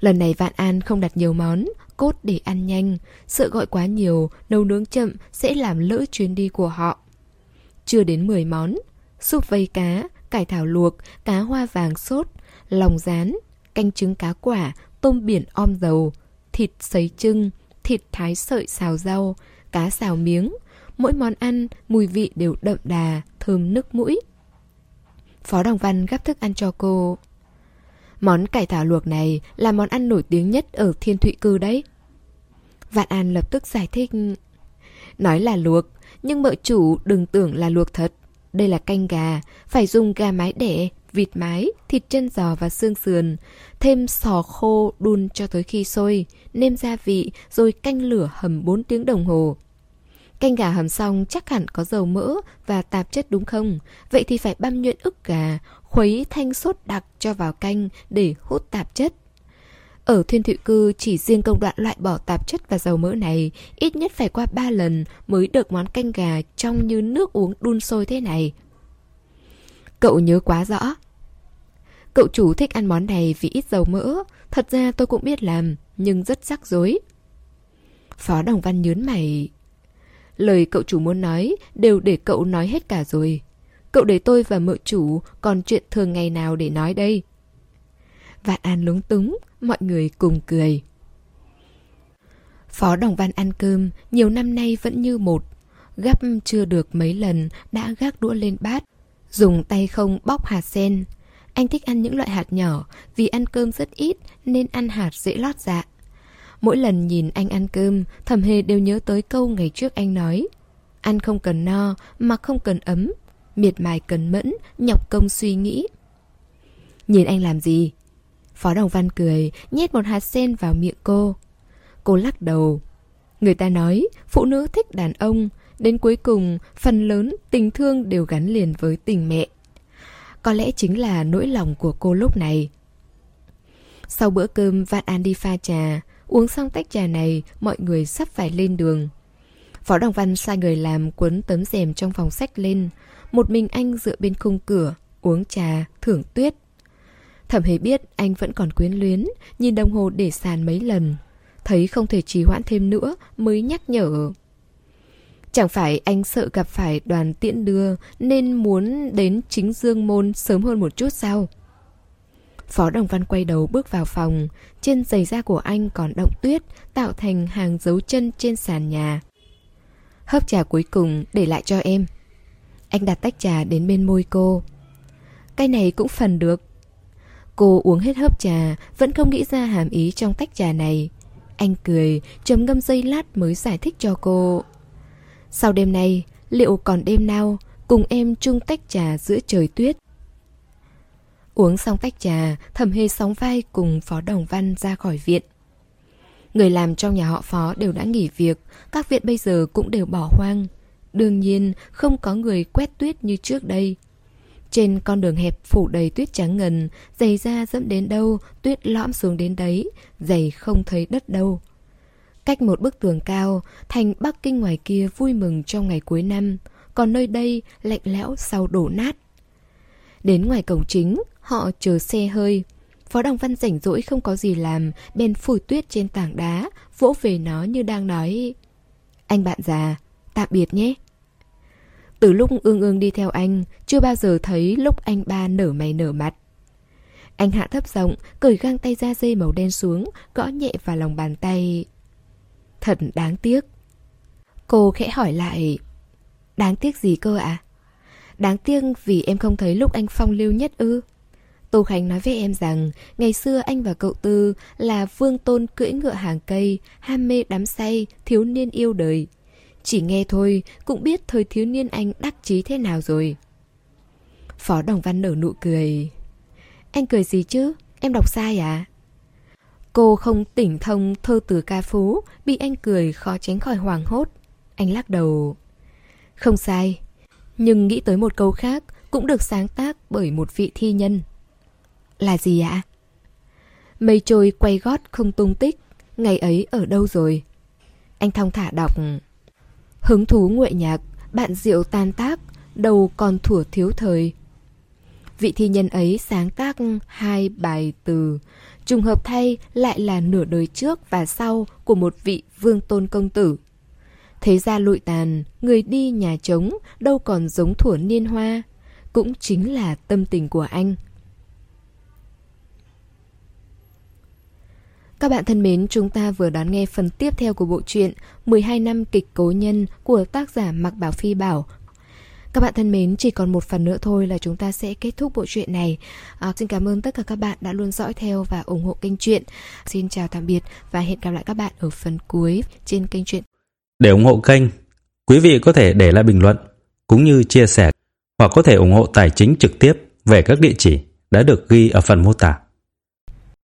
Lần này Vạn An không đặt nhiều món, cốt để ăn nhanh, sợ gọi quá nhiều, nấu nướng chậm sẽ làm lỡ chuyến đi của họ. Chưa đến 10 món, súp vây cá, cải thảo luộc, cá hoa vàng sốt, lòng rán, canh trứng cá quả, tôm biển om dầu, thịt sấy trưng, thịt thái sợi xào rau, cá xào miếng. Mỗi món ăn, mùi vị đều đậm đà, thơm nức mũi. Phó Đồng Văn gắp thức ăn cho cô. Món cải thảo luộc này là món ăn nổi tiếng nhất ở Thiên Thụy Cư đấy. Vạn An lập tức giải thích. Nói là luộc, nhưng mợ chủ đừng tưởng là luộc thật. Đây là canh gà, phải dùng gà mái đẻ, vịt mái, thịt chân giò và xương sườn. Thêm sò khô đun cho tới khi sôi, nêm gia vị, rồi canh lửa hầm 4 tiếng đồng hồ. Canh gà hầm xong chắc hẳn có dầu mỡ và tạp chất đúng không? Vậy thì phải băm nhuyễn ức gà, khuấy thanh sốt đặc cho vào canh để hút tạp chất. Ở thiên thụy cư chỉ riêng công đoạn loại bỏ tạp chất và dầu mỡ này ít nhất phải qua 3 lần mới được món canh gà trong như nước uống đun sôi thế này. Cậu nhớ quá rõ. Cậu chủ thích ăn món này vì ít dầu mỡ. Thật ra tôi cũng biết làm, nhưng rất rắc rối. Phó Đồng Văn nhớn mày. Lời cậu chủ muốn nói đều để cậu nói hết cả rồi. Cậu để tôi và mợ chủ còn chuyện thường ngày nào để nói đây. Vạn An lúng túng, mọi người cùng cười. Phó Đồng Văn ăn cơm nhiều năm nay vẫn như một. Gắp chưa được mấy lần đã gác đũa lên bát. Dùng tay không bóc hạt sen. Anh thích ăn những loại hạt nhỏ vì ăn cơm rất ít nên ăn hạt dễ lót dạ. Mỗi lần nhìn anh ăn cơm, thẩm hề đều nhớ tới câu ngày trước anh nói. Ăn không cần no, mà không cần ấm. Miệt mài cần mẫn, nhọc công suy nghĩ. Nhìn anh làm gì? Phó Đồng Văn cười, nhét một hạt sen vào miệng cô. Cô lắc đầu. Người ta nói, phụ nữ thích đàn ông. Đến cuối cùng, phần lớn tình thương đều gắn liền với tình mẹ. Có lẽ chính là nỗi lòng của cô lúc này. Sau bữa cơm, Vạn An đi pha trà. Uống xong tách trà này, mọi người sắp phải lên đường. Phó Đồng Văn sai người làm cuốn tấm rèm trong phòng sách lên. Một mình anh dựa bên khung cửa, uống trà, thưởng tuyết. Thẩm hề biết anh vẫn còn quyến luyến, nhìn đồng hồ để sàn mấy lần. Thấy không thể trì hoãn thêm nữa mới nhắc nhở. Chẳng phải anh sợ gặp phải đoàn tiễn đưa nên muốn đến chính dương môn sớm hơn một chút sao? Phó Đồng Văn quay đầu bước vào phòng, trên giày da của anh còn động tuyết, tạo thành hàng dấu chân trên sàn nhà. hớp trà cuối cùng để lại cho em. Anh đặt tách trà đến bên môi cô. Cái này cũng phần được. Cô uống hết hớp trà, vẫn không nghĩ ra hàm ý trong tách trà này. Anh cười, trầm ngâm dây lát mới giải thích cho cô. Sau đêm nay, liệu còn đêm nào cùng em chung tách trà giữa trời tuyết? Uống xong tách trà, thẩm hê sóng vai cùng Phó Đồng Văn ra khỏi viện. Người làm trong nhà họ Phó đều đã nghỉ việc, các viện bây giờ cũng đều bỏ hoang. Đương nhiên, không có người quét tuyết như trước đây. Trên con đường hẹp phủ đầy tuyết trắng ngần, giày da dẫm đến đâu, tuyết lõm xuống đến đấy, giày không thấy đất đâu. Cách một bức tường cao, thành Bắc Kinh ngoài kia vui mừng trong ngày cuối năm, còn nơi đây lạnh lẽo sau đổ nát. Đến ngoài cổng chính, họ chờ xe hơi. Phó Đồng Văn rảnh rỗi không có gì làm, bèn phủi tuyết trên tảng đá, vỗ về nó như đang nói Anh bạn già, tạm biệt nhé. Từ lúc ương ương đi theo anh, chưa bao giờ thấy lúc anh ba nở mày nở mặt. Anh hạ thấp giọng, cởi găng tay da dây màu đen xuống, gõ nhẹ vào lòng bàn tay. Thật đáng tiếc. Cô khẽ hỏi lại, đáng tiếc gì cơ ạ? À? Đáng tiếc vì em không thấy lúc anh phong lưu nhất ư. Tô Khánh nói với em rằng ngày xưa anh và cậu Tư là vương tôn cưỡi ngựa hàng cây, ham mê đắm say, thiếu niên yêu đời. Chỉ nghe thôi cũng biết thời thiếu niên anh đắc chí thế nào rồi. Phó Đồng Văn nở nụ cười. Anh cười gì chứ? Em đọc sai à? Cô không tỉnh thông thơ từ ca phú, bị anh cười khó tránh khỏi hoàng hốt. Anh lắc đầu. Không sai, nhưng nghĩ tới một câu khác cũng được sáng tác bởi một vị thi nhân. Là gì ạ? Mây trôi quay gót không tung tích, ngày ấy ở đâu rồi? Anh thong thả đọc Hứng thú nguội nhạc, bạn rượu tan tác, đầu còn thủa thiếu thời. Vị thi nhân ấy sáng tác hai bài từ, trùng hợp thay lại là nửa đời trước và sau của một vị vương tôn công tử. Thế ra lụi tàn, người đi nhà trống, đâu còn giống thủa niên hoa, cũng chính là tâm tình của anh. Các bạn thân mến, chúng ta vừa đón nghe phần tiếp theo của bộ truyện 12 năm kịch cố nhân của tác giả Mạc Bảo Phi Bảo. Các bạn thân mến, chỉ còn một phần nữa thôi là chúng ta sẽ kết thúc bộ truyện này. À, xin cảm ơn tất cả các bạn đã luôn dõi theo và ủng hộ kênh truyện. Xin chào tạm biệt và hẹn gặp lại các bạn ở phần cuối trên kênh truyện. Để ủng hộ kênh, quý vị có thể để lại bình luận cũng như chia sẻ hoặc có thể ủng hộ tài chính trực tiếp về các địa chỉ đã được ghi ở phần mô tả.